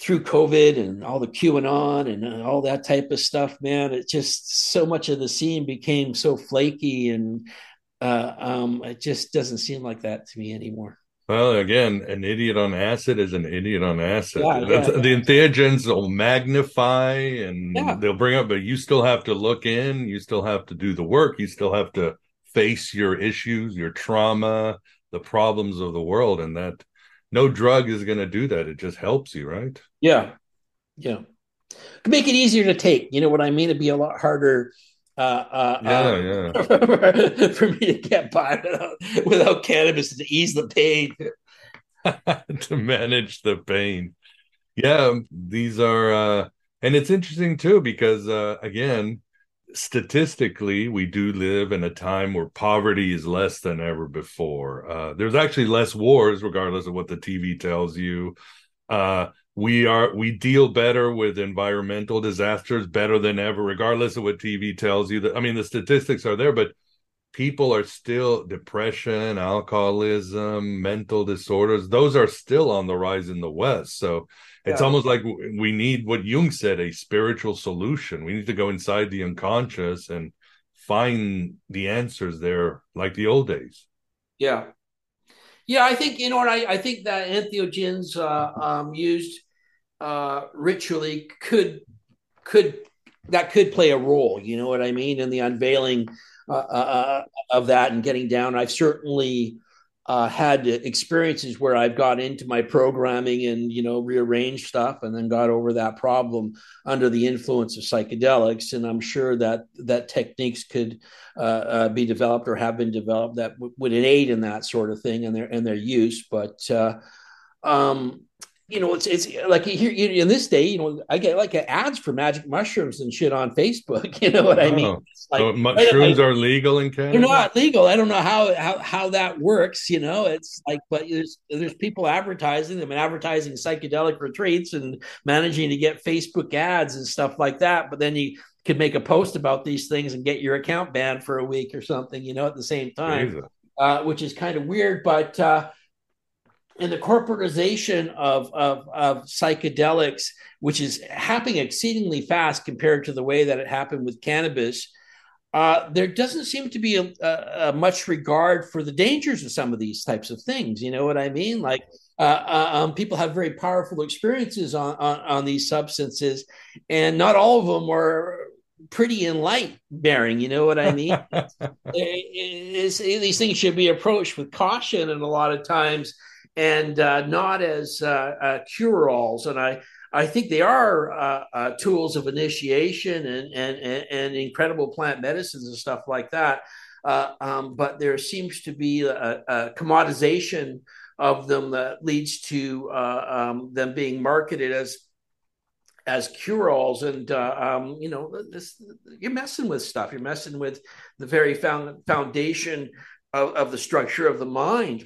through COVID and all the QAnon and uh, all that type of stuff, man, it just so much of the scene became so flaky, and uh, um, it just doesn't seem like that to me anymore. Well, again, an idiot on acid is an idiot on acid. Yeah, That's- yeah, the entheogens will magnify and Yeah. they'll bring up, but you still have to look in. You still have to do the work. You still have to face your issues, your trauma, the problems of the world, and that no drug is going to do that. It just helps you, right? Yeah, yeah, Could make it easier to take. You know what I mean? It'd be a lot harder. Uh, uh, Yeah, uh, for me to get by without, without cannabis to ease the pain. to manage the pain. Yeah, these are uh and it's interesting too because uh again, statistically we do live in a time where poverty is less than ever before. Uh there's actually less wars regardless of what the TV tells you. Uh we are we deal better with environmental disasters better than ever regardless of what TV tells you. That I mean the statistics are there but people are still depression, alcoholism, mental disorders. Those are still on the rise in the West. So it's Yeah. almost like we need what Jung said a spiritual solution. We need to go inside the unconscious and find the answers there, like the old days. Yeah. Yeah, I think you know what I, I think that entheogens uh, um, used uh, ritually could could that could play a role. You know what I mean in the unveiling uh, uh, of that and getting down. I've certainly uh, had experiences where I've got into my programming and you know rearranged stuff and then got over that problem under the influence of psychedelics. And I'm sure that that techniques could uh, uh, be developed or have been developed that w- would aid in that sort of thing and their and their use. But uh, um, you know, it's it's like here you, in this day, you know, I get like ads for magic mushrooms and shit on Facebook. You know what I mean? Oh, like- so mushrooms are legal in Canada. they're not legal. I don't know how how how that works. You know, it's like, but there's there's people advertising them and advertising psychedelic retreats and managing to get Facebook ads and stuff like that. But then you could make a post about these things and get your account banned for a week or something. You know, at the same time, uh, which is kind of weird. But uh, in the corporatization of, of of psychedelics, which is happening exceedingly fast compared to the way that it happened with cannabis uh, there doesn't seem to be a, a, a much regard for the dangers of some of these types of things. You know what I mean? Like uh, uh, um, people have very powerful experiences on, on on these substances, and not all of them are pretty in light bearing. You know what I mean? It- it's- these things should be approached with caution, and a lot of times, and uh, not as uh, uh, cure alls. And I I think they are uh, tools of initiation and, and and incredible plant medicines and stuff like that. Um, but there seems to be a, a commodization of them that leads to um, them being marketed as as cure-alls and uh, um, you know this you're messing with stuff you're messing with the very found, foundation of, of the structure of the mind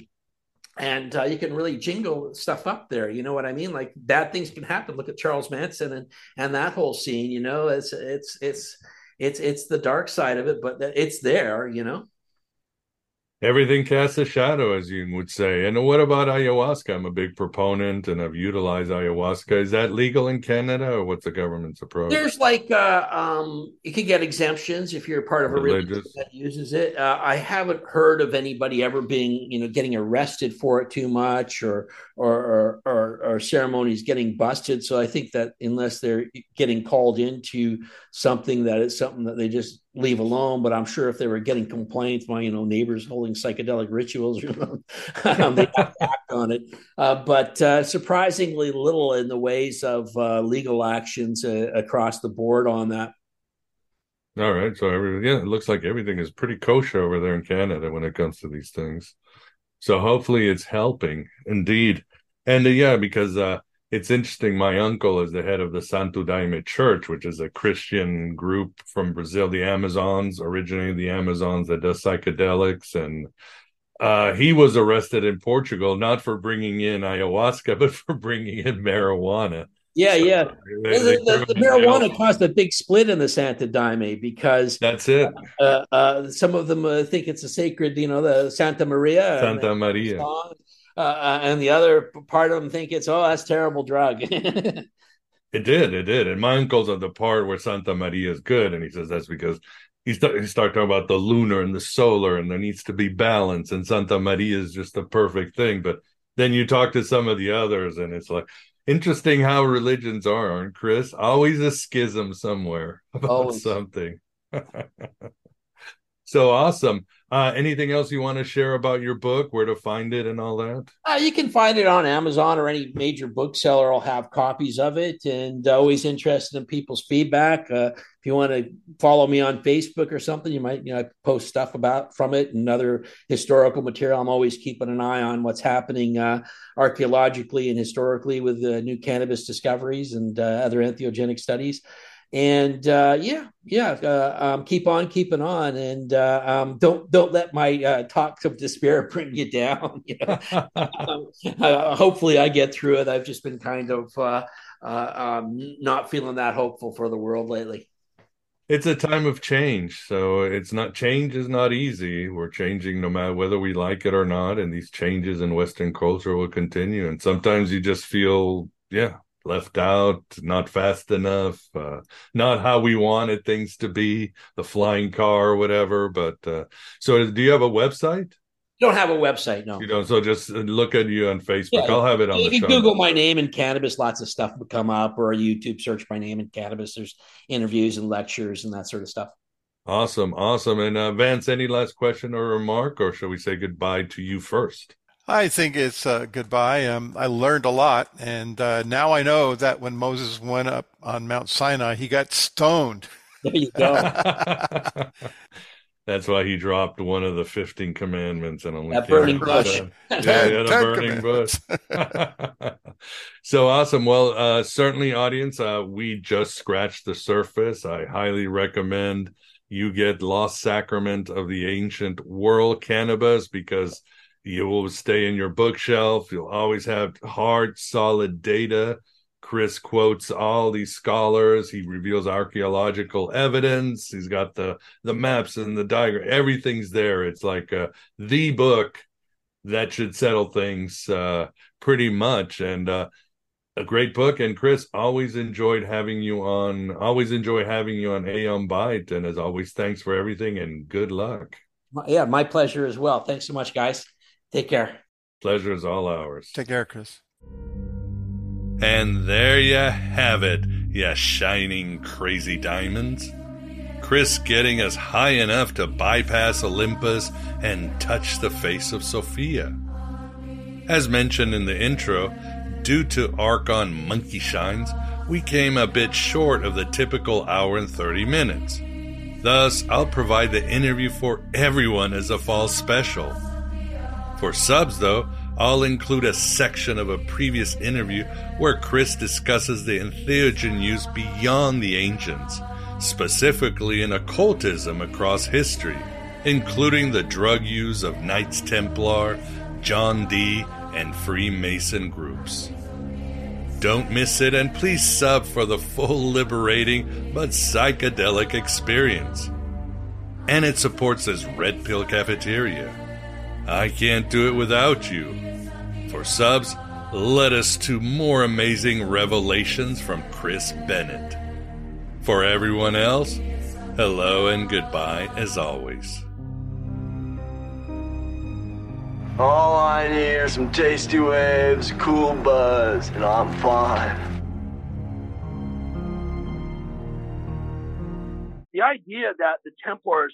and uh, you can really jingle stuff up there you know what i mean? Like bad things can happen. Look at charles manson and and that whole scene you know? It's it's it's it's it's the dark side of it but it's there you know Everything casts a shadow, as you would say. And what about ayahuasca? I'm a big proponent and I've utilized ayahuasca. Is that legal in Canada or what's the government's approach? There's like uh, um, you can get exemptions if you're part of a religion Religious. that uses it. Uh, I haven't heard of anybody ever being, you know, getting arrested for it too much, or or or, or, or ceremonies getting busted. So I think that unless they're getting called into something that is something that they just leave alone. But I'm sure if they were getting complaints, my you know neighbors holding psychedelic rituals, um, they have to act on it. Uh, but uh, surprisingly little in the ways of uh, legal actions uh, across the board on that. All right, so every, yeah, it looks like everything is pretty kosher over there in Canada when it comes to these things. So hopefully it's helping indeed, and uh, yeah, because uh, it's interesting. My uncle is the head of the Santo Daime Church, which is a Christian group from Brazil, the Amazons, originally the Amazons that does psychedelics. And uh, he was arrested in Portugal, not for bringing in ayahuasca, but for bringing in marijuana. Yeah, so yeah. They, the, the, the marijuana caused a big split in the Santo Daime because that's it. Uh, uh, some of them uh, think it's a sacred, you know, the Santa Maria. Santa Maria. Song uh, uh, and the other part of them think it's oh that's terrible drug. it did, it did, and my uncle's on the part where Santa Maria is good, and he says that's because he start, he start talking about the lunar and the solar, and there needs to be balance, and Santa Maria is just the perfect thing. But then you talk to some of the others, and it's like interesting how religions are, aren't Chris? Always a schism somewhere about Always. something. so awesome. Uh, anything else you want to share about your book, where to find it, and all that? Uh, you can find it on Amazon or any major bookseller will have copies of it. And always interested in people's feedback. Uh, if you want to follow me on Facebook or something, you might you know post stuff about from it and other historical material. I'm always keeping an eye on what's happening uh, archaeologically and historically with the new cannabis discoveries and uh, other entheogenic studies and uh, yeah, yeah, uh, um, keep on keeping on, and uh, um, don't don't let my uh, talks of despair bring you down. You know? Um, uh, hopefully, I get through it. I've just been kind of uh, um, not feeling that hopeful for the world lately. It's a time of change, so it's not change is not easy. We're changing no matter whether we like it or not, and these changes in Western culture will continue. And sometimes you just feel, yeah, left out, not fast enough, uh, not how we wanted things to be, the flying car or whatever. But uh, so, do you have a website? Don't have a website, no. You don't. So just look at you on Facebook. Yeah, I'll have it on. If the you Google my name and cannabis, lots of stuff will come up, or YouTube search my name and cannabis. There's interviews and lectures and that sort of stuff. Awesome, awesome. And uh, Vance, any last question or remark, or shall we say goodbye to you first? I think it's uh, goodbye. Um, I learned a lot, and uh, now I know that when Moses went up on Mount Sinai, he got stoned. There you go. That's why he dropped one of the fifteen commandments and only that burning bush. yeah, ten, ten burning bush. so awesome. Well, uh, certainly, audience, uh, we just scratched the surface. I highly recommend you get Lost Sacrament of the Ancient World Cannabis because you will stay in your bookshelf. You'll always have hard, solid data. Chris quotes all these scholars. He reveals archaeological evidence. He's got the the maps and the diagram. Everything's there. It's like uh, the book that should settle things uh, pretty much. And uh, a great book. And Chris, always enjoyed having you on. Always enjoy having you on Aeon Byte. And as always, thanks for everything and good luck. Yeah, my pleasure as well. Thanks so much, guys. Take care. Pleasure is all ours. Take care, Chris. And there you have it, you shining crazy diamonds. Chris getting us high enough to bypass Olympus and touch the face of Sophia. As mentioned in the intro, due to Archon monkey shines, we came a bit short of the typical hour and 30 minutes. Thus, I'll provide the interview for everyone as a fall special. For subs, though, I'll include a section of a previous interview where Chris discusses the entheogen use beyond the ancients, specifically in occultism across history, including the drug use of Knights Templar, John Dee, and Freemason groups. Don't miss it and please sub for the full liberating but psychedelic experience. And it supports this Red Pill Cafeteria I can't do it without you. For subs, let us to more amazing revelations from Chris Bennett. For everyone else, hello and goodbye as always. All I need are some tasty waves, cool buzz, and I'm fine. The idea that the Templars